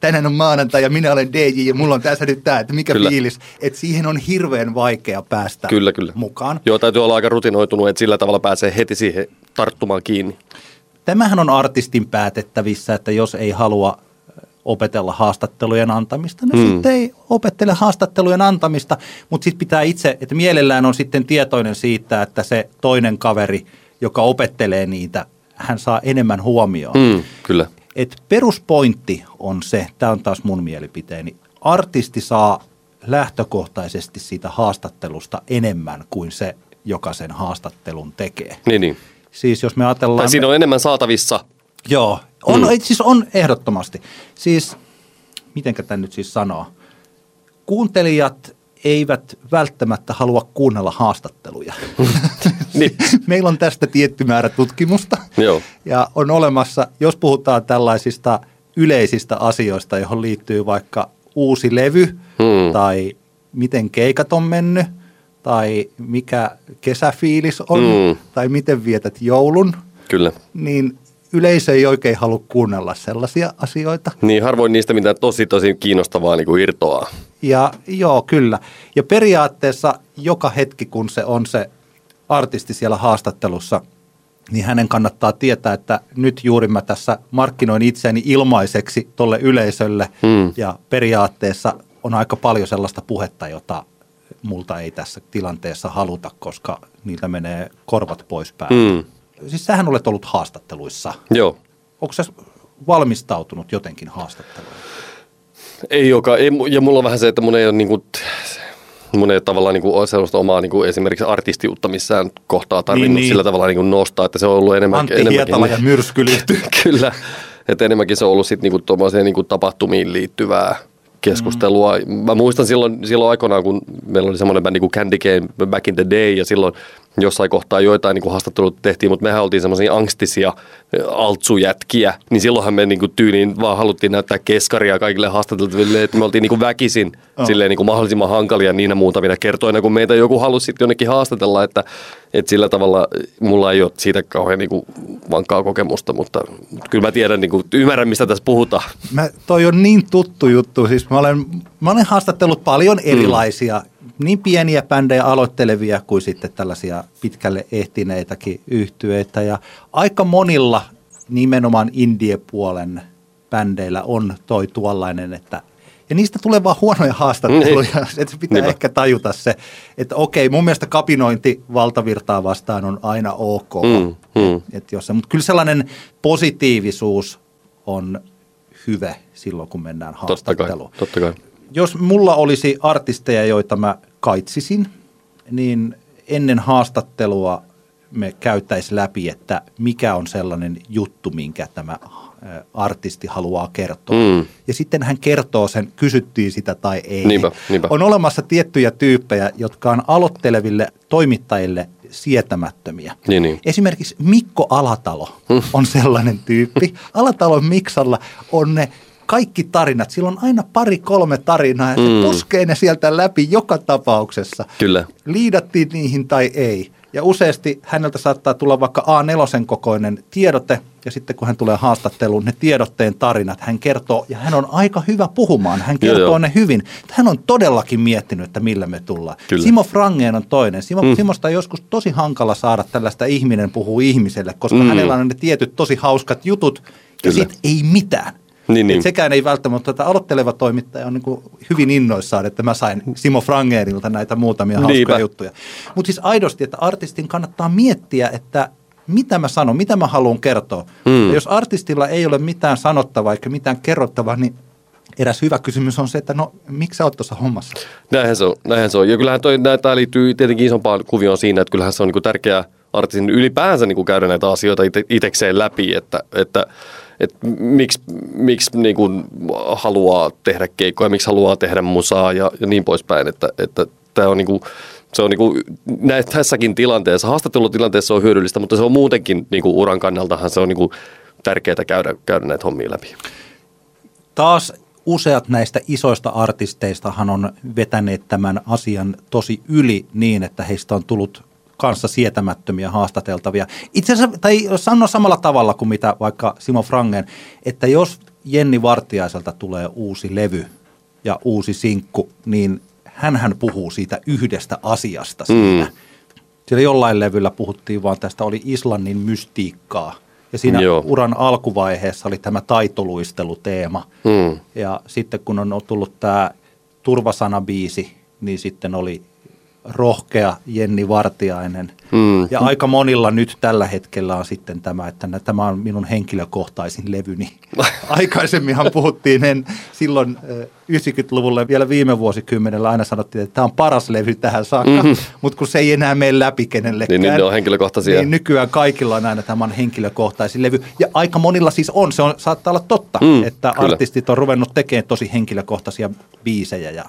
[SPEAKER 2] tänään on maanantai ja minä olen DJ ja mulla on tässä nyt tämä, että mikä
[SPEAKER 3] Kyllä.
[SPEAKER 2] fiilis. Että siihen on hirveän vaikea päästä
[SPEAKER 3] Kyllä, kyllä.
[SPEAKER 2] mukaan.
[SPEAKER 3] Joo, täytyy olla aika rutinoitunut, että sillä tavalla pääsee heti siihen tarttumaan kiinni.
[SPEAKER 2] Tämähän on artistin päätettävissä, että jos ei halua opetella haastattelujen antamista, no
[SPEAKER 3] Hmm.
[SPEAKER 2] mm. sitten ei opettele haastattelujen antamista, mutta sitten pitää itse, että mielellään on sitten tietoinen siitä, että se toinen kaveri, joka opettelee niitä, hän saa enemmän huomioon.
[SPEAKER 3] Mm, kyllä.
[SPEAKER 2] Et peruspointti on se, tämä on taas mun mielipiteeni, artisti saa lähtökohtaisesti siitä haastattelusta enemmän kuin se, joka sen haastattelun tekee.
[SPEAKER 3] Niin, niin.
[SPEAKER 2] Siis jos me ajatellaan...
[SPEAKER 3] Tai siinä on enemmän saatavissa.
[SPEAKER 2] Joo, on,
[SPEAKER 3] Mm.
[SPEAKER 2] siis on ehdottomasti. Siis, mitenkä tämä nyt siis sanoo? Kuuntelijat eivät välttämättä halua kuunnella haastatteluja.
[SPEAKER 3] Niin.
[SPEAKER 2] Meillä on tästä tietty määrä tutkimusta.
[SPEAKER 3] Joo.
[SPEAKER 2] Ja on olemassa, jos puhutaan tällaisista yleisistä asioista, johon liittyy vaikka uusi levy
[SPEAKER 3] Hmm.
[SPEAKER 2] tai miten keikat on mennyt tai mikä kesäfiilis on
[SPEAKER 3] Hmm.
[SPEAKER 2] tai miten vietät joulun,
[SPEAKER 3] Kyllä.
[SPEAKER 2] niin yleisö ei oikein halua kuunnella sellaisia asioita.
[SPEAKER 3] Niin harvoin niistä mitä tosi tosi kiinnostavaa niin kuin irtoaa.
[SPEAKER 2] Ja joo, kyllä. Ja periaatteessa joka hetki, kun se on se artisti siellä haastattelussa, niin hänen kannattaa tietää, että nyt juuri mä tässä markkinoin itseäni ilmaiseksi tolle yleisölle
[SPEAKER 3] Hmm.
[SPEAKER 2] ja periaatteessa on aika paljon sellaista puhetta, jota multa ei tässä tilanteessa haluta, koska niiltä menee korvat pois päältä.
[SPEAKER 3] Mm.
[SPEAKER 2] Siis sähän olet ollut haastatteluissa.
[SPEAKER 3] Joo.
[SPEAKER 2] Onko sä valmistautunut jotenkin haastatteluun?
[SPEAKER 3] Ei joka, ei, ja mulla on vähän se, että mun ei ole niinku, mun ei ole tavallaan niinku sellaista omaa niinku esimerkiksi artistiutta missään kohtaa tarvinnut
[SPEAKER 2] Niin,
[SPEAKER 3] niin,
[SPEAKER 2] niin.
[SPEAKER 3] sillä tavalla niinku nostaa, että se on ollut enemmän,
[SPEAKER 2] Antti
[SPEAKER 3] enemmänkin...
[SPEAKER 2] Hietala ja myrskylyhty.
[SPEAKER 3] Kyllä, että enemmänkin se on ollut sitten niinku tuommoiseen niinku tapahtumiin liittyvää keskustelua. Mm. Mä muistan silloin, silloin aikoinaan, kun meillä oli semmoinen bändi kuin Candy Game Back in the Day, ja silloin jossain kohtaa joitain niin haastattelut tehtiin, mutta mehän oltiin semmoisia angstisia altsujätkiä, niin silloinhan me niin kuin tyyliin vaan haluttiin näyttää keskaria kaikille haastateltaville, että me oltiin niin kuin väkisin oh. silleen niin kuin mahdollisimman hankalia niinä muutamina kertoina, kun meitä joku halusi sitten jonnekin haastatella, että, että sillä tavalla mulla ei ole siitä kauhean niin kuin vankkaa kokemusta, mutta kyllä mä tiedän, niin kuin, ymmärrän mistä tässä puhutaan.
[SPEAKER 2] Mä, toi on niin tuttu juttu. Siis mä olen, mä olen haastattellut paljon erilaisia, mm. Niin pieniä bändejä aloittelevia kuin sitten tällaisia pitkälle ehtineitäkin yhtyeitä. Ja aika monilla nimenomaan indie-puolen bändeillä on toi tuollainen, että ja niistä tulee vaan huonoja haastatteluja, että pitää
[SPEAKER 3] Niinpä.
[SPEAKER 2] ehkä tajuta se, että okei, mun mielestä kapinointi valtavirtaa vastaan on aina ok.
[SPEAKER 3] Mm, mm.
[SPEAKER 2] Et jos se, mutta kyllä sellainen positiivisuus on hyvä silloin, kun mennään
[SPEAKER 3] Totta kai,
[SPEAKER 2] haastatteluun.
[SPEAKER 3] totta kai.
[SPEAKER 2] Jos mulla olisi artisteja, joita mä kaitsisin, niin ennen haastattelua me käyttäisiin läpi, että mikä on sellainen juttu, minkä tämä ä, artisti haluaa kertoa.
[SPEAKER 3] Mm.
[SPEAKER 2] Ja sitten hän kertoo sen, kysyttiin sitä tai ei.
[SPEAKER 3] Niinpä, niinpä.
[SPEAKER 2] On olemassa tiettyjä tyyppejä, jotka on aloitteleville toimittajille sietämättömiä.
[SPEAKER 3] Niin, niin.
[SPEAKER 2] Esimerkiksi Mikko Alatalo on sellainen tyyppi. Alatalon Miksalla on ne kaikki tarinat. Sillä on aina pari kolme tarinaa ja se
[SPEAKER 3] Mm.
[SPEAKER 2] puskee ne sieltä läpi joka tapauksessa.
[SPEAKER 3] Kyllä.
[SPEAKER 2] Liidattiin niihin tai ei. Ja useasti häneltä saattaa tulla vaikka A4 kokoinen tiedote, ja sitten kun hän tulee haastatteluun, ne tiedotteen tarinat, hän kertoo, ja hän on aika hyvä puhumaan, hän
[SPEAKER 3] Joo,
[SPEAKER 2] kertoo
[SPEAKER 3] joo.
[SPEAKER 2] ne hyvin. Hän on todellakin miettinyt, että millä me tullaan.
[SPEAKER 3] Kyllä.
[SPEAKER 2] Simo Frangeen on toinen. Simo,
[SPEAKER 3] Mm.
[SPEAKER 2] Simosta on joskus tosi hankala saada tällaista ihminen puhuu ihmiselle, koska
[SPEAKER 3] Mm.
[SPEAKER 2] hänellä on ne tietyt tosi hauskat jutut, ja sitten ei mitään.
[SPEAKER 3] Niin, niin.
[SPEAKER 2] Et sekään ei välttämättä, mutta aloitteleva toimittaja on niin kuin hyvin innoissaan, että mä sain Simo Frangeenilta näitä muutamia hauskoja
[SPEAKER 3] Niinpä.
[SPEAKER 2] juttuja. Mutta siis aidosti, että artistin kannattaa miettiä, että mitä mä sanon, mitä mä haluan kertoa.
[SPEAKER 3] Mm.
[SPEAKER 2] Ja jos artistilla ei ole mitään sanottavaa eikä mitään kerrottavaa, niin eräs hyvä kysymys on se, että no miksi sä oot tuossa hommassa?
[SPEAKER 3] Näinhän se on. Näinhän se on. Ja kyllähän toi, tämä liittyy tietenkin isompaan kuvioon siinä, että kyllähän se on niinku tärkeää artistin ylipäänsä niinku käydä näitä asioita ite, itekseen läpi, että, että et miksi, miksi niinku haluaa tehdä keikkoja, miksi haluaa tehdä musaa ja, ja niin poispäin, että, että tämä on niinku, se on niinku, näin, tässäkin tilanteessa, haastattelutilanteessa on hyödyllistä, mutta se on muutenkin niinku uran kannaltahan se on niinku tärkeää käydä, käydä näitä hommia läpi.
[SPEAKER 2] Taas useat näistä isoista artisteistahan on vetäneet tämän asian tosi yli niin, että heistä on tullut kanssa sietämättömiä haastateltavia. Itse asiassa, tai sano samalla tavalla kuin mitä vaikka Simo Frangen, että jos Jenni Vartiaiselta tulee uusi levy ja uusi sinkku, niin hän puhuu siitä yhdestä asiasta siinä.
[SPEAKER 3] Mm.
[SPEAKER 2] Siellä jollain levyllä puhuttiin vaan tästä, oli Islannin mystiikkaa. Ja siinä
[SPEAKER 3] Joo.
[SPEAKER 2] uran alkuvaiheessa oli tämä taitoluisteluteema.
[SPEAKER 3] Mm.
[SPEAKER 2] Ja sitten kun on tullut tämä turvasanabiisi, niin sitten oli rohkea Jenni Vartiainen.
[SPEAKER 3] Mm.
[SPEAKER 2] Ja aika monilla nyt tällä hetkellä on sitten tämä, että tämä on minun henkilökohtaisin levyni. Aikaisemminhan puhuttiin en, silloin ö, 90-luvulla vielä viime vuosikymmenellä aina sanottiin, että tämä on paras levy tähän saakka, mm-hmm. mutta kun se ei enää mene läpi kenellekään.
[SPEAKER 3] Niin, niin ne on henkilökohtaisia.
[SPEAKER 2] Niin nykyään kaikilla on aina tämä on henkilökohtaisin levy. Ja aika monilla siis on, se on, saattaa olla totta,
[SPEAKER 3] Mm,
[SPEAKER 2] että
[SPEAKER 3] kyllä.
[SPEAKER 2] artistit on ruvennut tekemään tosi henkilökohtaisia biisejä ja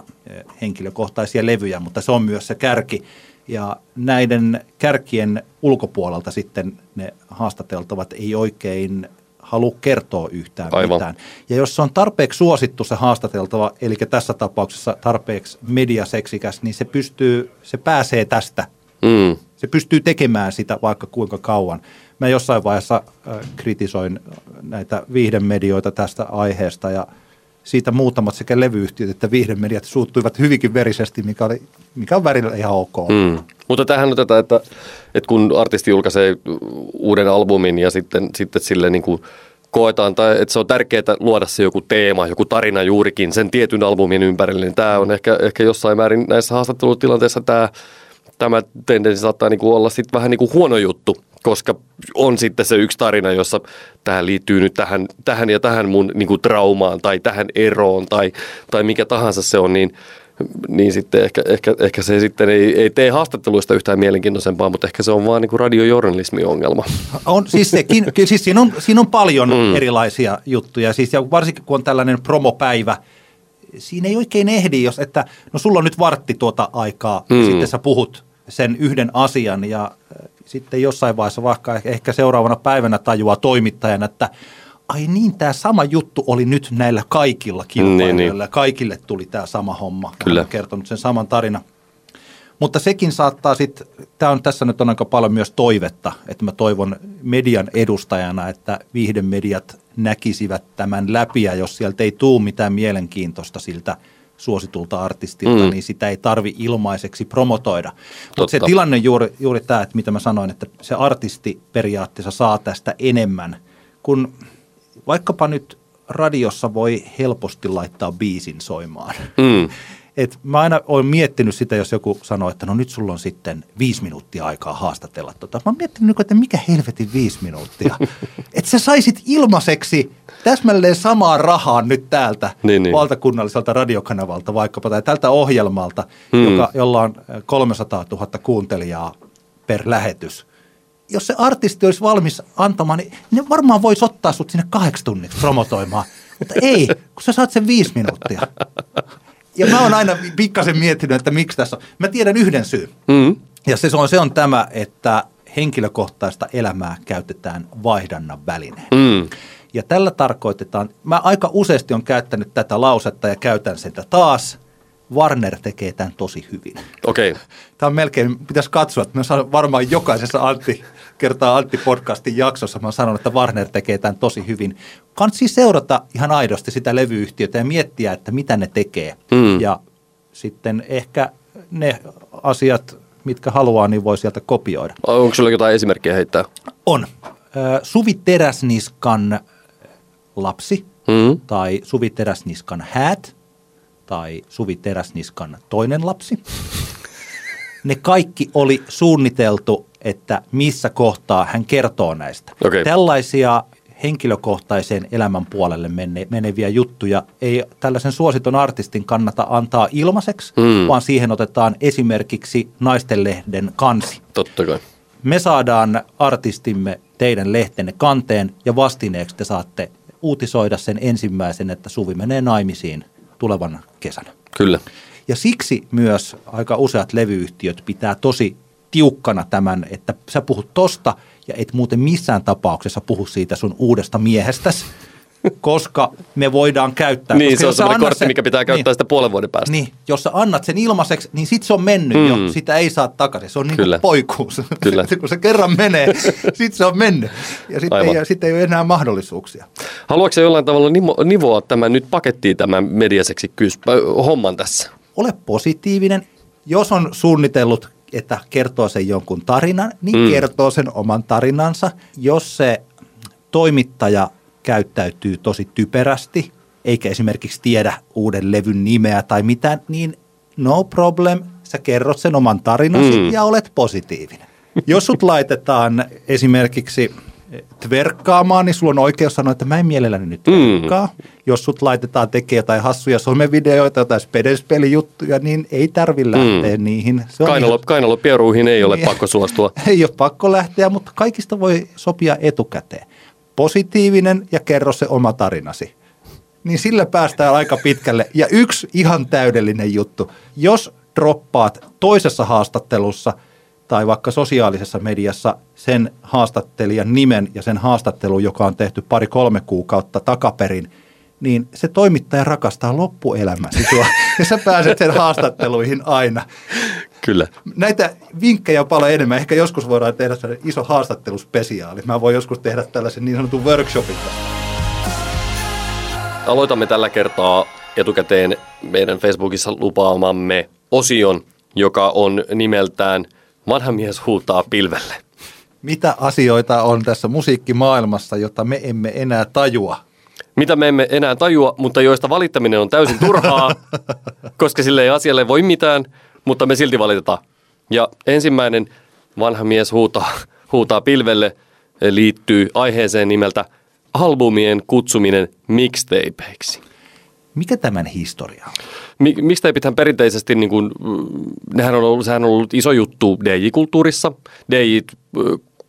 [SPEAKER 2] henkilökohtaisia levyjä, mutta se on myös se kärki. Ja näiden kärkien ulkopuolelta sitten ne haastateltavat ei oikein halua kertoa yhtään
[SPEAKER 3] Aivan.
[SPEAKER 2] mitään. Ja jos se on tarpeeksi suosittu se haastateltava, eli tässä tapauksessa tarpeeksi mediaseksikäs, niin se pystyy, se pääsee tästä
[SPEAKER 3] Mm.
[SPEAKER 2] se pystyy tekemään sitä vaikka kuinka kauan. Mä jossain vaiheessa äh, kritisoin näitä viihdemedioita tästä aiheesta ja siitä muutamat sekä levyyhtiöt että viihdemediat suuttuivat hyvinkin verisesti, mikä, oli, mikä on välillä ihan ok.
[SPEAKER 3] Mm. Mutta tämähän on tätä, että, että kun artisti julkaisee uuden albumin ja sitten, sitten sille niin kuin koetaan, tai että se on tärkeää luoda se joku teema, joku tarina juurikin sen tietyn albumin ympärille, niin tämä on ehkä, ehkä jossain määrin näissä haastattelutilanteissa tämä, tämä tendenssi saattaa niin kuin olla sitten vähän niin kuin huono juttu, koska on sitten se yksi tarina, jossa tämä liittyy nyt tähän, tähän ja tähän mun niin kuin traumaan tai tähän eroon tai, tai mikä tahansa se on, niin niin sitten ehkä, ehkä, ehkä se sitten ei, ei tee haastatteluista yhtään mielenkiintoisempaa, mutta ehkä se on vaan niin radiojournalismin ongelma.
[SPEAKER 2] On, siis, sekin, siis siinä, on, siinä on paljon mm. erilaisia juttuja, siis, ja varsinkin kun on tällainen promopäivä, siinä ei oikein ehdi, jos että no sulla on nyt vartti tuota aikaa, mm. ja sitten sä puhut sen yhden asian, ja sitten jossain vaiheessa vaikka ehkä seuraavana päivänä tajuaa toimittajana, että ai niin, tämä sama juttu oli nyt näillä kaikilla kilpailijoilla. Niin, niin. Kaikille tuli tämä sama homma. Kyllä. kertonut sen saman tarina. Mutta sekin saattaa sitten, tämä on tässä nyt on aika paljon myös toivetta, että mä toivon median edustajana, että viihdemediat näkisivät tämän läpi ja jos sieltä ei tule mitään mielenkiintoista siltä suositulta artistilta, mm. niin sitä ei tarvi ilmaiseksi promotoida. Mutta se tilanne juuri, juuri tämä, että mitä mä sanoin, että se artisti periaatteessa saa tästä enemmän, kun vaikkapa nyt radiossa voi helposti laittaa biisin soimaan. Mm. Et mä aina olen miettinyt sitä, jos joku sanoo, että no nyt sulla on sitten viisi minuuttia aikaa haastatella. Tota. Mä oon miettinyt, että mikä helvetin viisi minuuttia. että sä saisit ilmaiseksi täsmälleen samaa rahaa nyt täältä niin, niin. valtakunnalliselta radiokanavalta vaikkapa tai tältä ohjelmalta, mm. joka, jolla on 300 000 kuuntelijaa per lähetys jos se artisti olisi valmis antamaan, niin ne varmaan voisi ottaa sut sinne kahdeksi tunniksi promotoimaan. Mutta ei, kun sä saat sen viisi minuuttia. Ja mä oon aina pikkasen miettinyt, että miksi tässä on. Mä tiedän yhden syyn. Mm. Ja se on, se on tämä, että henkilökohtaista elämää käytetään vaihdannan välineen. Mm. Ja tällä tarkoitetaan, mä aika useasti on käyttänyt tätä lausetta ja käytän sitä taas – Warner tekee tämän tosi hyvin.
[SPEAKER 3] Okei. Okay.
[SPEAKER 2] Tämä on melkein, pitäisi katsoa, että mä varmaan jokaisessa Antti kertaa Antti-podcastin jaksossa, mä sanon, että Warner tekee tämän tosi hyvin. Kansi seurata ihan aidosti sitä levyyhtiötä ja miettiä, että mitä ne tekee. Mm. Ja sitten ehkä ne asiat, mitkä haluaa, niin voi sieltä kopioida.
[SPEAKER 3] Onko sulla jotain esimerkkiä heittää?
[SPEAKER 2] On. Suvi Teräsniskan lapsi mm. tai Suvi Teräsniskan häät – tai Suvi Teräsniskan toinen lapsi. Ne kaikki oli suunniteltu, että missä kohtaa hän kertoo näistä. Okay. Tällaisia henkilökohtaiseen elämän puolelle mene, meneviä juttuja ei tällaisen suositon artistin kannata antaa ilmaiseksi, mm. vaan siihen otetaan esimerkiksi naistenlehden kansi.
[SPEAKER 3] Totta kai.
[SPEAKER 2] Me saadaan artistimme teidän lehtenne kanteen ja vastineeksi te saatte uutisoida sen ensimmäisen, että Suvi menee naimisiin tulevan kesänä.
[SPEAKER 3] Kyllä.
[SPEAKER 2] Ja siksi myös aika useat levyyhtiöt pitää tosi tiukkana tämän, että sä puhut tosta ja et muuten missään tapauksessa puhu siitä sun uudesta miehestäsi, koska me voidaan käyttää.
[SPEAKER 3] Niin, se on sellainen kortti, sen, mikä pitää käyttää niin, sitä puolen vuoden päästä.
[SPEAKER 2] Niin, jos sä annat sen ilmaiseksi, niin sit se on mennyt mm. jo, sitä ei saa takaisin. Se on niin kuin poikuus. Kyllä. kun se kerran menee, sit se on mennyt ja sitten ei, sit ei ole enää mahdollisuuksia.
[SPEAKER 3] Haluatko jollain tavalla nivoa tämä nyt pakettiin tämän mediaseksikkyys homman tässä?
[SPEAKER 2] Ole positiivinen. Jos on suunnitellut että kertoo sen jonkun tarinan, niin mm. kertoo sen oman tarinansa. Jos se toimittaja käyttäytyy tosi typerästi, eikä esimerkiksi tiedä uuden levyn nimeä tai mitään, niin no problem, sä kerrot sen oman tarinasi mm. ja olet positiivinen. Jos sut laitetaan esimerkiksi tverkkaamaan, niin sulla on oikeus sanoa, että mä en mielelläni nyt tverkkaa. Mm. Jos sut laitetaan tekemään jotain hassuja somevideoita, jotain spedespelijuttuja, niin ei tarvi lähteä mm. niihin.
[SPEAKER 3] Se kainalo, ihan... kainalopieruihin ei ole pakko suostua.
[SPEAKER 2] ei ole pakko lähteä, mutta kaikista voi sopia etukäteen positiivinen ja kerro se oma tarinasi. Niin sillä päästään aika pitkälle. Ja yksi ihan täydellinen juttu. Jos droppaat toisessa haastattelussa tai vaikka sosiaalisessa mediassa sen haastattelijan nimen ja sen haastattelun, joka on tehty pari-kolme kuukautta takaperin, niin se toimittaja rakastaa loppuelämäsi sua ja sä pääset sen haastatteluihin aina.
[SPEAKER 3] Kyllä.
[SPEAKER 2] Näitä vinkkejä on paljon enemmän. Ehkä joskus voidaan tehdä iso haastatteluspesiaali. Mä voin joskus tehdä tällaisen niin sanotun workshopin.
[SPEAKER 3] Aloitamme tällä kertaa etukäteen meidän Facebookissa lupaamamme osion, joka on nimeltään Vanha mies huutaa pilvelle.
[SPEAKER 2] Mitä asioita on tässä musiikkimaailmassa, jota me emme enää tajua?
[SPEAKER 3] Mitä me emme enää tajua, mutta joista valittaminen on täysin turhaa, koska sille ei asialle voi mitään, mutta me silti valitetaan. Ja ensimmäinen vanha mies huutaa, huutaa pilvelle liittyy aiheeseen nimeltä albumien kutsuminen mixtapeiksi.
[SPEAKER 2] Mikä tämän historia on?
[SPEAKER 3] Mi- mixtapethän perinteisesti, niin kuin, mm, nehän on ollut, sehän on ollut iso juttu DJ-kulttuurissa. DJ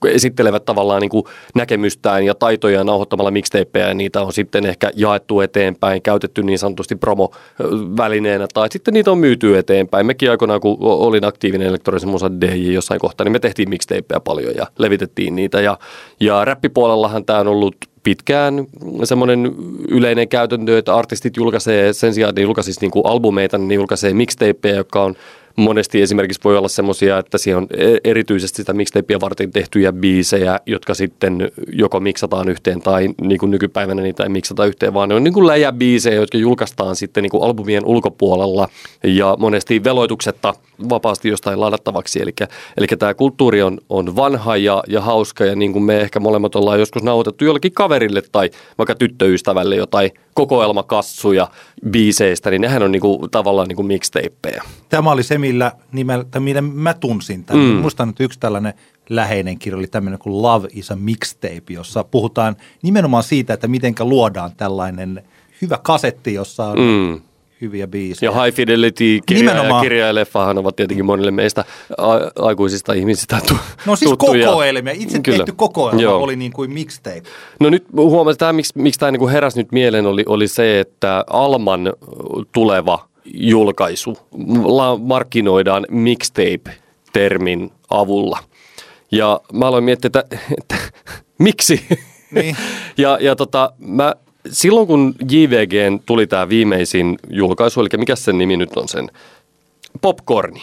[SPEAKER 3] esittelevät tavallaan niin kuin näkemystään ja taitojaan nauhoittamalla mixtapeja ja niitä on sitten ehkä jaettu eteenpäin, käytetty niin sanotusti promo-välineenä tai sitten niitä on myyty eteenpäin. Mekin aikoinaan, kun olin aktiivinen elektronisen musan DJ jossain kohtaa, niin me tehtiin mixtapeja paljon ja levitettiin niitä ja, ja räppipuolellahan tämä on ollut pitkään semmoinen yleinen käytäntö, että artistit julkaisee sen sijaan, että ne julkaisisi niin kuin albumeita, niin ne julkaisee mixtapeja, joka on monesti esimerkiksi voi olla semmoisia, että siellä on e- erityisesti sitä mixtapea varten tehtyjä biisejä, jotka sitten joko miksataan yhteen tai niin kuin nykypäivänä niitä ei miksata yhteen, vaan ne on niin kuin läjäbiisejä, jotka julkaistaan sitten niin kuin albumien ulkopuolella. Ja monesti veloituksetta vapaasti jostain ladattavaksi. Eli, eli tämä kulttuuri on, on vanha ja, ja hauska ja niin kuin me ehkä molemmat ollaan joskus nauhoitettu jollekin kaverille tai vaikka tyttöystävälle jotain kokoelmakassuja biiseistä, niin nehän on niinku, tavallaan niinku mixtapeja.
[SPEAKER 2] Tämä oli se, millä, nimellä, millä mä tunsin tämän. Mm. Muistan, että yksi tällainen läheinen kirja oli tämmöinen kuin Love is a Mixtape, jossa puhutaan nimenomaan siitä, että miten luodaan tällainen hyvä kasetti, jossa on mm hyviä biisejä.
[SPEAKER 3] Ja High Fidelity kirja ja kirja ja leffahan ovat tietenkin monille meistä a- aikuisista ihmisistä tu-
[SPEAKER 2] No siis tuttuja. kokoelmia. Itse Kyllä. tehty kokoelma Joo. oli niin kuin mixtape.
[SPEAKER 3] No nyt huomasin, että miksi, miksi tämä niin heräsi nyt mieleen oli, oli se, että Alman tuleva julkaisu markkinoidaan mixtape-termin avulla. Ja mä aloin miettiä, että, että miksi? Niin. ja ja tota, mä silloin kun JVG tuli tämä viimeisin julkaisu, eli mikä sen nimi nyt on sen? Popcorni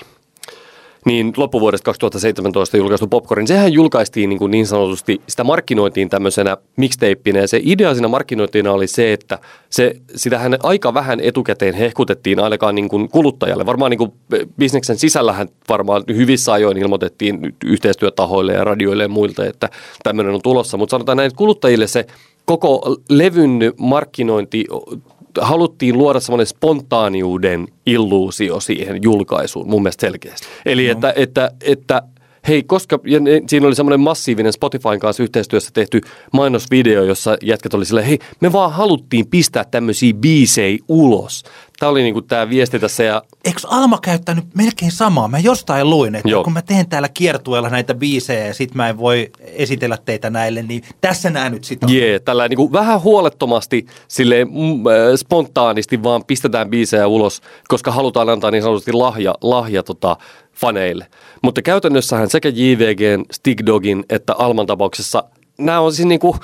[SPEAKER 3] niin loppuvuodesta 2017 julkaistu Popcorn, sehän julkaistiin niin, kuin niin sanotusti, sitä markkinoitiin tämmöisenä mixtapeinä ja se idea siinä markkinointina oli se, että se, sitähän aika vähän etukäteen hehkutettiin ainakaan niin kuin kuluttajalle. Varmaan niin kuin bisneksen sisällähän varmaan hyvissä ajoin ilmoitettiin yhteistyötahoille ja radioille ja muilta, että tämmöinen on tulossa, mutta sanotaan näin, että kuluttajille se koko levyn markkinointi haluttiin luoda semmoinen spontaaniuden illuusio siihen julkaisuun mun mielestä selkeästi. Eli no. että, että, että hei, koska, ja ne, siinä oli semmoinen massiivinen Spotifyn kanssa yhteistyössä tehty mainosvideo, jossa jätkät oli silleen, hei, me vaan haluttiin pistää tämmöisiä biisejä ulos. Tämä oli niinku tämä viesti tässä. Ja...
[SPEAKER 2] Eikö Alma käyttänyt melkein samaa? Mä jostain luin, että Joo. kun mä teen täällä kiertueella näitä biisejä ja sit mä en voi esitellä teitä näille, niin tässä nää nyt sitä
[SPEAKER 3] Jee, yeah, tällä niinku vähän huolettomasti, silleen mm, äh, spontaanisti vaan pistetään biisejä ulos, koska halutaan antaa niin sanotusti lahja, lahja tota, faneille. Mutta käytännössähän sekä JVGn, Stigdogin että Alman tapauksessa nämä on siis niinku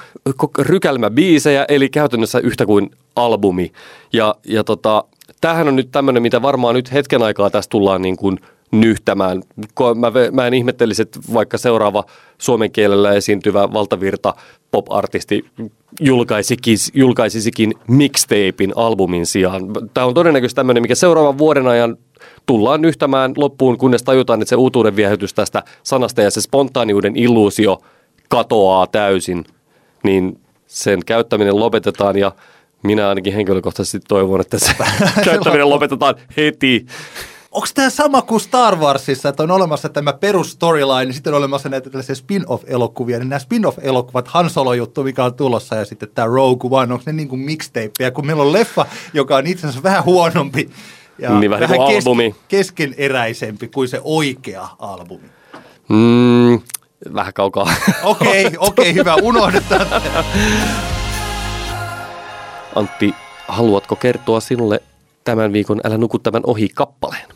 [SPEAKER 3] rykelmäbiisejä, eli käytännössä yhtä kuin albumi. Ja, ja tota, tämähän on nyt tämmöinen, mitä varmaan nyt hetken aikaa tässä tullaan niin kuin nyhtämään. Mä, mä en ihmettelisi, että vaikka seuraava suomen kielellä esiintyvä valtavirta pop-artisti julkaisikin, julkaisisikin mixtapein albumin sijaan. Tämä on todennäköisesti tämmöinen, mikä seuraavan vuoden ajan tullaan nyhtämään loppuun, kunnes tajutaan, että se uutuuden viehätys tästä sanasta ja se spontaaniuden illuusio katoaa täysin, niin sen käyttäminen lopetetaan ja minä ainakin henkilökohtaisesti toivon, että se käyttäminen lopetetaan heti.
[SPEAKER 2] Onko tämä sama kuin Star Warsissa, että on olemassa tämä perusstoryline, niin sitten on olemassa näitä tällaisia spin-off-elokuvia, niin nämä spin-off-elokuvat, Han Solo-juttu, mikä on tulossa, ja sitten tämä Rogue One, onko ne niin kuin mixtapeja, kun meillä on leffa, joka on itse asiassa vähän huonompi,
[SPEAKER 3] ja niin vähän, vähän albumi.
[SPEAKER 2] keskeneräisempi kuin se oikea albumi.
[SPEAKER 3] Mm, vähän kaukaa.
[SPEAKER 2] Okei, okei, okay, hyvä, unohdetaan.
[SPEAKER 3] Antti, haluatko kertoa sinulle tämän viikon Älä nuku tämän ohi kappaleen?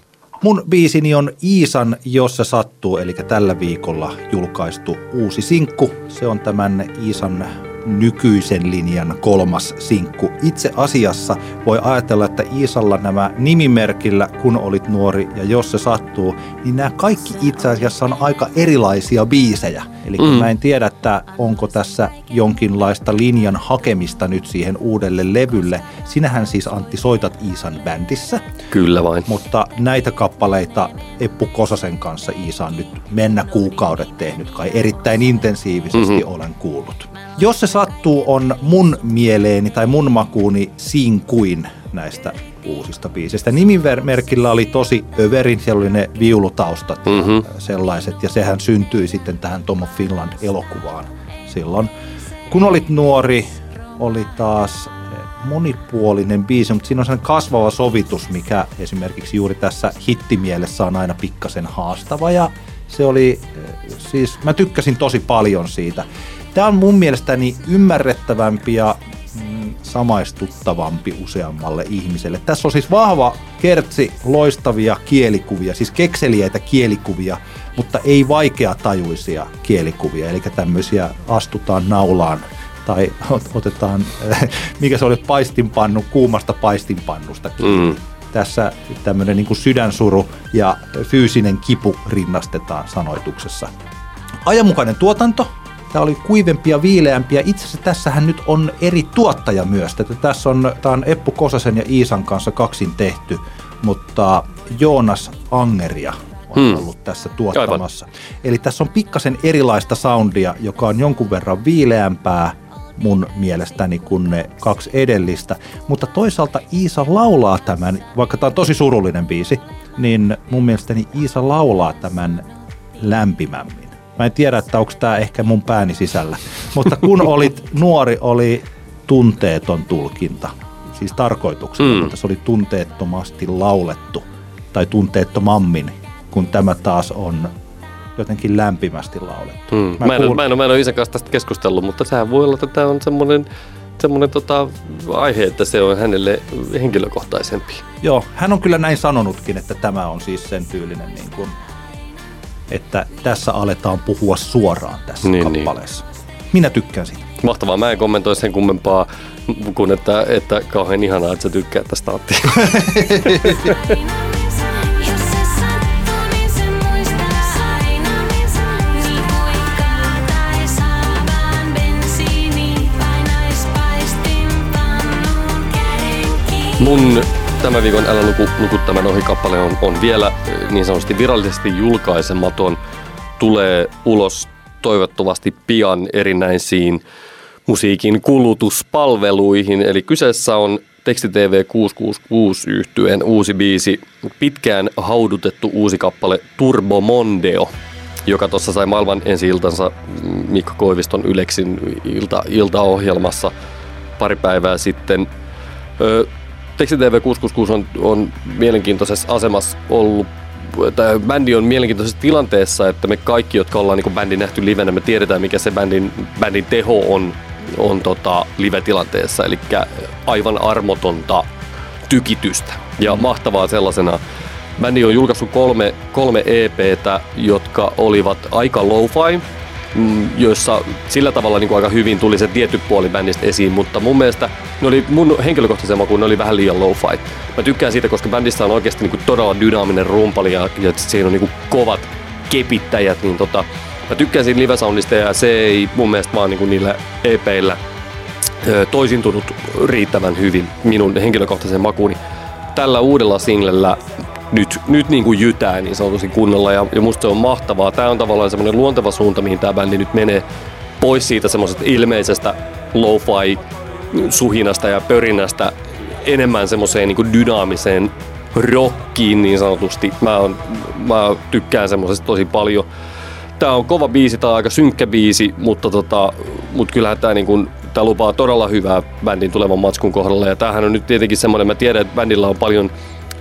[SPEAKER 2] Mun biisini on Iisan, jos se sattuu, eli tällä viikolla julkaistu uusi sinkku. Se on tämän Iisan nykyisen linjan kolmas sinkku. Itse asiassa voi ajatella, että Iisalla nämä nimimerkillä, kun olit nuori ja jos se sattuu, niin nämä kaikki itse asiassa on aika erilaisia biisejä. Eli mm. mä en tiedä, että onko tässä jonkinlaista linjan hakemista nyt siihen uudelle levylle. Sinähän siis Antti soitat Iisan bändissä.
[SPEAKER 3] Kyllä vain.
[SPEAKER 2] Mutta näitä kappaleita Eppu Kosasen kanssa Iisa on nyt mennä kuukaudet tehnyt kai erittäin intensiivisesti mm-hmm. olen kuullut. Jos se sattuu, on mun mieleeni tai mun makuuni Sinkuin näistä uusista biisistä. Nimimerkillä oli tosi överin, siellä oli ne viulutaustat mm-hmm. ja sellaiset, ja sehän syntyi sitten tähän Tom of Finland-elokuvaan silloin. Kun olit nuori, oli taas monipuolinen biisi, mutta siinä on sellainen kasvava sovitus, mikä esimerkiksi juuri tässä hittimielessä on aina pikkasen haastava, ja se oli, siis mä tykkäsin tosi paljon siitä. Tämä on mun mielestäni ymmärrettävämpi ja mm, samaistuttavampi useammalle ihmiselle. Tässä on siis vahva kertsi, loistavia kielikuvia, siis kekseliäitä kielikuvia, mutta ei vaikeatajuisia kielikuvia, eli tämmöisiä astutaan naulaan tai otetaan, mikä se oli, paistinpannu, kuumasta paistinpannusta Mm. Tässä tämmöinen niin kuin sydänsuru ja fyysinen kipu rinnastetaan sanoituksessa. Ajanmukainen tuotanto, Tämä oli kuivempi ja viileämpi ja itse asiassa tässähän nyt on eri tuottaja myös. Että tässä on, tämä on Eppu Kosasen ja Iisan kanssa kaksin tehty, mutta Joonas Angeria on hmm. ollut tässä tuottamassa. Aivan. Eli tässä on pikkasen erilaista soundia, joka on jonkun verran viileämpää mun mielestäni kuin ne kaksi edellistä. Mutta toisaalta Iisa laulaa tämän, vaikka tämä on tosi surullinen biisi, niin mun mielestäni Iisa laulaa tämän lämpimämmin. Mä en tiedä, että onko tämä ehkä mun pääni sisällä. Mutta kun olit nuori, oli tunteeton tulkinta. Siis tarkoituksena, mm. mutta se oli tunteettomasti laulettu. Tai tunteettomammin, kun tämä taas on jotenkin lämpimästi laulettu.
[SPEAKER 3] Mm. Mä, mä, en, kuul... mä, en, mä en ole isän kanssa tästä keskustellut, mutta sehän voi olla, että tämä on semmoinen semmoinen tota, aihe, että se on hänelle henkilökohtaisempi.
[SPEAKER 2] Joo, hän on kyllä näin sanonutkin, että tämä on siis sen tyylinen niin kuin että tässä aletaan puhua suoraan tässä niin, niin. kappaleessa. Niin. Minä tykkään siitä.
[SPEAKER 3] Mahtavaa. Mä en kommentoi sen kummempaa kuin että, että kauhean ihanaa, että sä tykkää tästä Atti. Mun Tämän viikon Älä luku, luku tämän ohi kappale on, on vielä eh, niin sanotusti virallisesti julkaisematon. Tulee ulos toivottavasti pian erinäisiin musiikin kulutuspalveluihin. Eli kyseessä on Tekstitv 666 yhtyeen uusi biisi, pitkään haudutettu uusi kappale Turbo Mondeo, joka tuossa sai maailman ensi iltansa mm, Mikko Koiviston Yleksin ilta, iltaohjelmassa pari päivää sitten. Ö, TeksiTV666 on, on mielenkiintoisessa asemassa ollut tai bändi on mielenkiintoisessa tilanteessa, että me kaikki, jotka ollaan niin bändi nähty livenä, me tiedetään, mikä se bändin, bändin teho on, on tota live-tilanteessa. Eli aivan armotonta tykitystä ja mm. mahtavaa sellaisena. Bändi on julkaissut kolme, kolme EPtä, jotka olivat aika low fi joissa sillä tavalla niin kuin aika hyvin tuli se tietty puoli bändistä esiin, mutta mun mielestä ne oli mun henkilökohtaisen makuun ne oli vähän liian low fight. Mä tykkään siitä, koska bändissä on oikeasti niin kuin todella dynaaminen rumpali ja, ja siinä on niin kuin kovat kepittäjät, niin tota, mä tykkään siitä live-soundista ja se ei mun mielestä vaan niin kuin niillä EPillä toisintunut riittävän hyvin minun henkilökohtaisen makuuni. Tällä uudella singlellä nyt, nyt niin kuin jytää niin sanotusti kunnolla ja, ja musta se on mahtavaa. Tämä on tavallaan semmoinen luonteva suunta, mihin tämä bändi nyt menee pois siitä semmoisesta ilmeisestä lo-fi suhinasta ja pörinästä enemmän semmoiseen niin dynaamiseen rockiin niin sanotusti. Mä, on, mä tykkään semmoisesta tosi paljon. Tää on kova biisi, tää on aika synkkä biisi, mutta, tota, mutta kyllähän tää, niin kuin, tää lupaa todella hyvää bändin tulevan matskun kohdalla. Ja tämähän on nyt tietenkin semmoinen, mä tiedän, että bändillä on paljon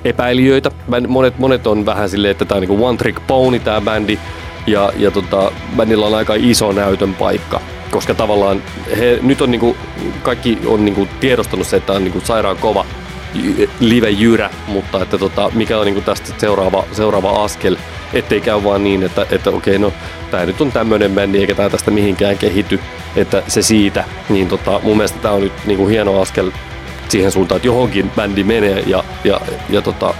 [SPEAKER 3] epäilijöitä. Monet, monet on vähän silleen, että tämä on niinku one trick pony tämä bändi. Ja, ja tota, bändillä on aika iso näytön paikka. Koska tavallaan he, nyt on niinku, kaikki on niinku tiedostanut se, että on niinku sairaan kova live-jyrä, mutta että tota, mikä on niinku tästä seuraava, seuraava askel, ettei käy vaan niin, että, että okei, no tämä nyt on tämmöinen bändi eikä tämä tästä mihinkään kehity, että se siitä, niin tota, mun mielestä tämä on nyt niinku hieno askel siihen suuntaan, että johonkin bändi menee ja, ja, ja tota,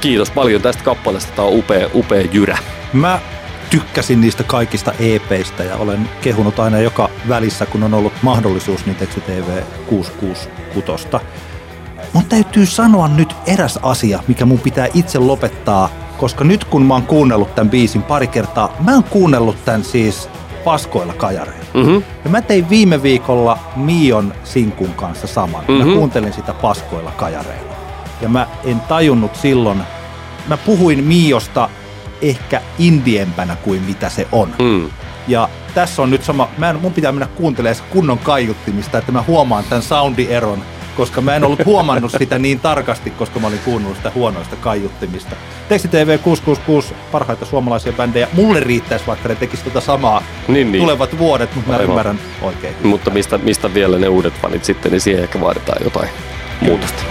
[SPEAKER 3] kiitos paljon tästä kappaleesta, tämä on upea, upea jyrä.
[SPEAKER 2] Mä tykkäsin niistä kaikista EPistä ja olen kehunut aina joka välissä, kun on ollut mahdollisuus niin Teksti TV 666. Mun täytyy sanoa nyt eräs asia, mikä mun pitää itse lopettaa, koska nyt kun mä oon kuunnellut tämän biisin pari kertaa, mä oon kuunnellut tämän siis paskoilla kajareilla.
[SPEAKER 3] Mm-hmm.
[SPEAKER 2] Ja mä tein viime viikolla Mion sinkun kanssa saman. Mm-hmm. Mä kuuntelin sitä paskoilla kajareilla. Ja mä en tajunnut silloin, mä puhuin Miosta ehkä indiempänä kuin mitä se on.
[SPEAKER 3] Mm.
[SPEAKER 2] Ja tässä on nyt sama, mä en, mun pitää mennä kuuntelemaan kunnon kaiuttimista, että mä huomaan tämän soundieron, koska mä en ollut huomannut sitä niin tarkasti, koska mä olin kuunnellut sitä huonoista kaiuttimista. Teksti TV 666, parhaita suomalaisia bändejä. Mulle riittäisi, vaikka ne tekisi tota samaa
[SPEAKER 3] Niin, niin.
[SPEAKER 2] tulevat vuodet, mutta mä
[SPEAKER 3] Aivan.
[SPEAKER 2] ymmärrän oikein.
[SPEAKER 3] Mutta mistä, mistä vielä ne uudet fanit sitten, niin siihen ehkä vaaditaan jotain muutosta.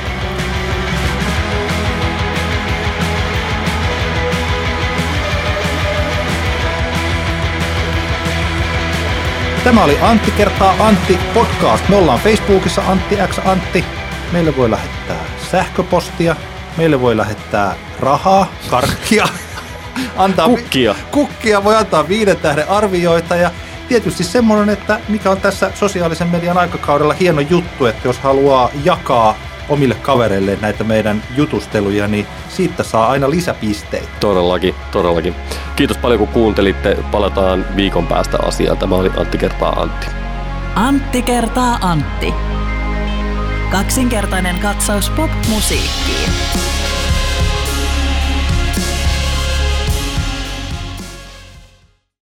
[SPEAKER 2] Tämä oli Antti kertaa Antti podcast. Me ollaan Facebookissa Antti X Antti. Meille voi lähettää sähköpostia. Meille voi lähettää rahaa, karkkia. Antaa vi-
[SPEAKER 3] Kukkia.
[SPEAKER 2] kukkia voi antaa viiden tähden arvioita ja tietysti semmoinen, että mikä on tässä sosiaalisen median aikakaudella hieno juttu, että jos haluaa jakaa omille kavereille näitä meidän jutusteluja, niin siitä saa aina lisäpisteitä.
[SPEAKER 3] Todellakin, todellakin. Kiitos paljon kun kuuntelitte. Palataan viikon päästä asiaan. Tämä oli Antti kertaa Antti.
[SPEAKER 1] Antti kertaa Antti. Kaksinkertainen katsaus pop-musiikkiin.